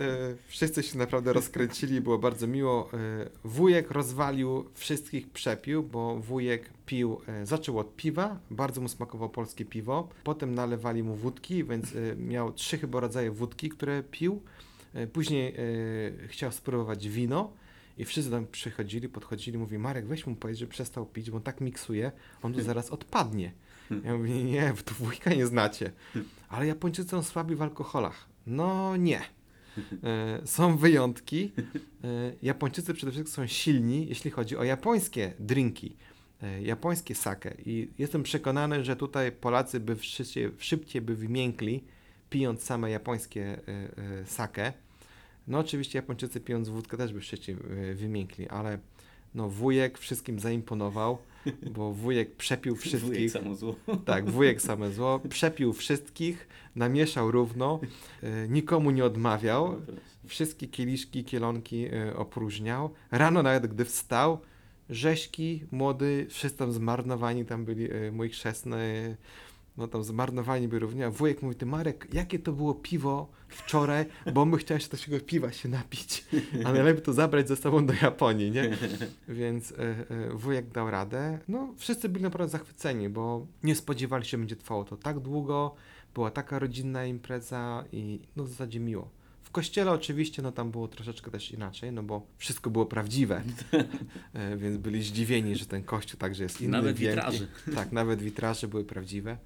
wszyscy się naprawdę rozkręcili, było bardzo miło. E, wujek rozwalił wszystkich przepił, bo wujek pił, e, zaczął od piwa, bardzo mu smakowało polskie piwo. Potem nalewali mu wódki, więc e, miał trzy chyba rodzaje wódki, które pił. E, później e, chciał spróbować wino. I wszyscy tam przychodzili, podchodzili, mówi Marek, weź mu powiedz, że przestał pić, bo on tak miksuje, on tu zaraz odpadnie. Ja mówię, nie, wy tu wujka nie znacie. Ale Japończycy są słabi w alkoholach. No nie. E, są wyjątki. E, Japończycy przede wszystkim są silni, jeśli chodzi o japońskie drinki, e, japońskie sake. I jestem przekonany, że tutaj Polacy by szybciej, szybciej by wymiękli, pijąc same japońskie sake. No oczywiście Japończycy pijąc wódkę też by szybciej wymiękli, ale no wujek wszystkim zaimponował, bo wujek przepił Wujek wszystkich. samo zło. Tak, wujek same zło, przepił wszystkich, namieszał równo, e, nikomu nie odmawiał, wszystkie kieliszki, kielonki e, opróżniał. Rano nawet gdy wstał, rzeźki, młody, wszyscy tam zmarnowani, tam byli e, mój chrzestny, no tam zmarnowani byli również. A wujek mówi, ty Marek, jakie to było piwo wczoraj, bo my chciałem się takiego piwa się napić, a najlepiej to zabrać ze sobą do Japonii, nie? Więc e, e, wujek dał radę. No, wszyscy byli naprawdę zachwyceni, bo nie spodziewali się, że będzie trwało to tak długo. Była taka rodzinna impreza i no w zasadzie miło. W kościele oczywiście, no tam było troszeczkę też inaczej, no bo wszystko było prawdziwe, e, więc byli zdziwieni, że ten kościół także jest inny, Nawet wielki. witraże. Tak, nawet witraże były prawdziwe.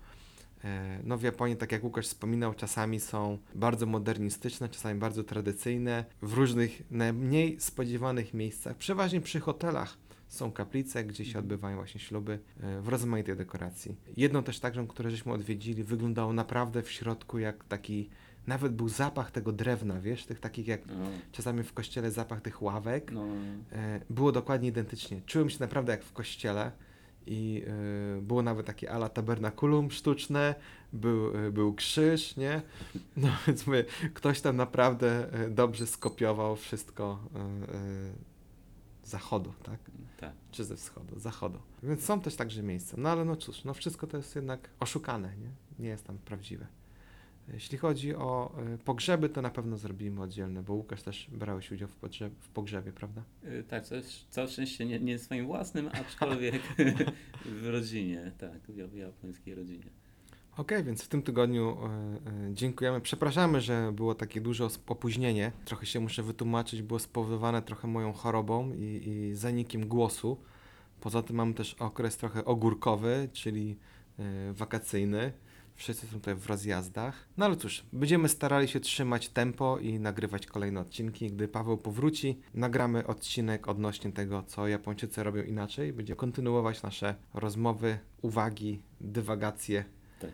E, No w Japonii, tak jak Łukasz wspominał, czasami są bardzo modernistyczne, czasami bardzo tradycyjne. W różnych, najmniej spodziewanych miejscach, przeważnie przy hotelach, są kaplice, gdzie się odbywają właśnie śluby e, w rozmaitej dekoracji. Jedną też taką, które żeśmy odwiedzili, wyglądało naprawdę w środku jak taki, nawet był zapach tego drewna, wiesz, tych takich jak No, czasami w kościele zapach tych ławek. no, E, było dokładnie identycznie. Czułem się naprawdę jak w kościele i e, było nawet takie ala tabernakulum sztuczne, był, e, był krzyż, nie? No [LAUGHS] więc mówię, ktoś tam naprawdę e, dobrze skopiował wszystko e, e, z zachodu, tak? tak. Czy ze wschodu, z zachodu. Więc są też także miejsca. No ale no cóż, no wszystko to jest jednak oszukane, nie? Nie jest tam prawdziwe. Jeśli chodzi o e, pogrzeby, to na pewno zrobimy oddzielne, bo Łukasz też brałeś udział w, pogrzeb, w pogrzebie, prawda? Y, Tak, coś, całe szczęście nie, nie swoim własnym, aczkolwiek [LAUGHS] w rodzinie, tak, w, japońskiej rodzinie. Okej, więc w tym tygodniu e, e, dziękujemy. Przepraszamy, że było takie duże opóźnienie. Trochę się muszę wytłumaczyć, było spowodowane trochę moją chorobą i, i zanikiem głosu. Poza tym mamy też okres trochę ogórkowy, czyli e, wakacyjny. Wszyscy są tutaj w rozjazdach. No ale cóż, będziemy starali się trzymać tempo i nagrywać kolejne odcinki. Gdy Paweł powróci, nagramy odcinek odnośnie tego, co Japończycy robią inaczej. Będziemy kontynuować nasze rozmowy, uwagi, dywagacje Tak.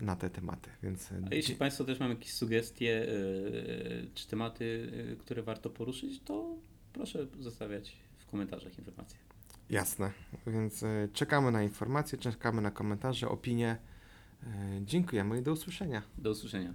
na te tematy. Więc e, A jeśli Państwo też mają jakieś sugestie y, czy tematy, y, które warto poruszyć, to proszę zostawiać w komentarzach informacje. jasne. Więc czekamy na informacje, czekamy na komentarze, opinie. E, Dziękujemy i do usłyszenia. Do usłyszenia.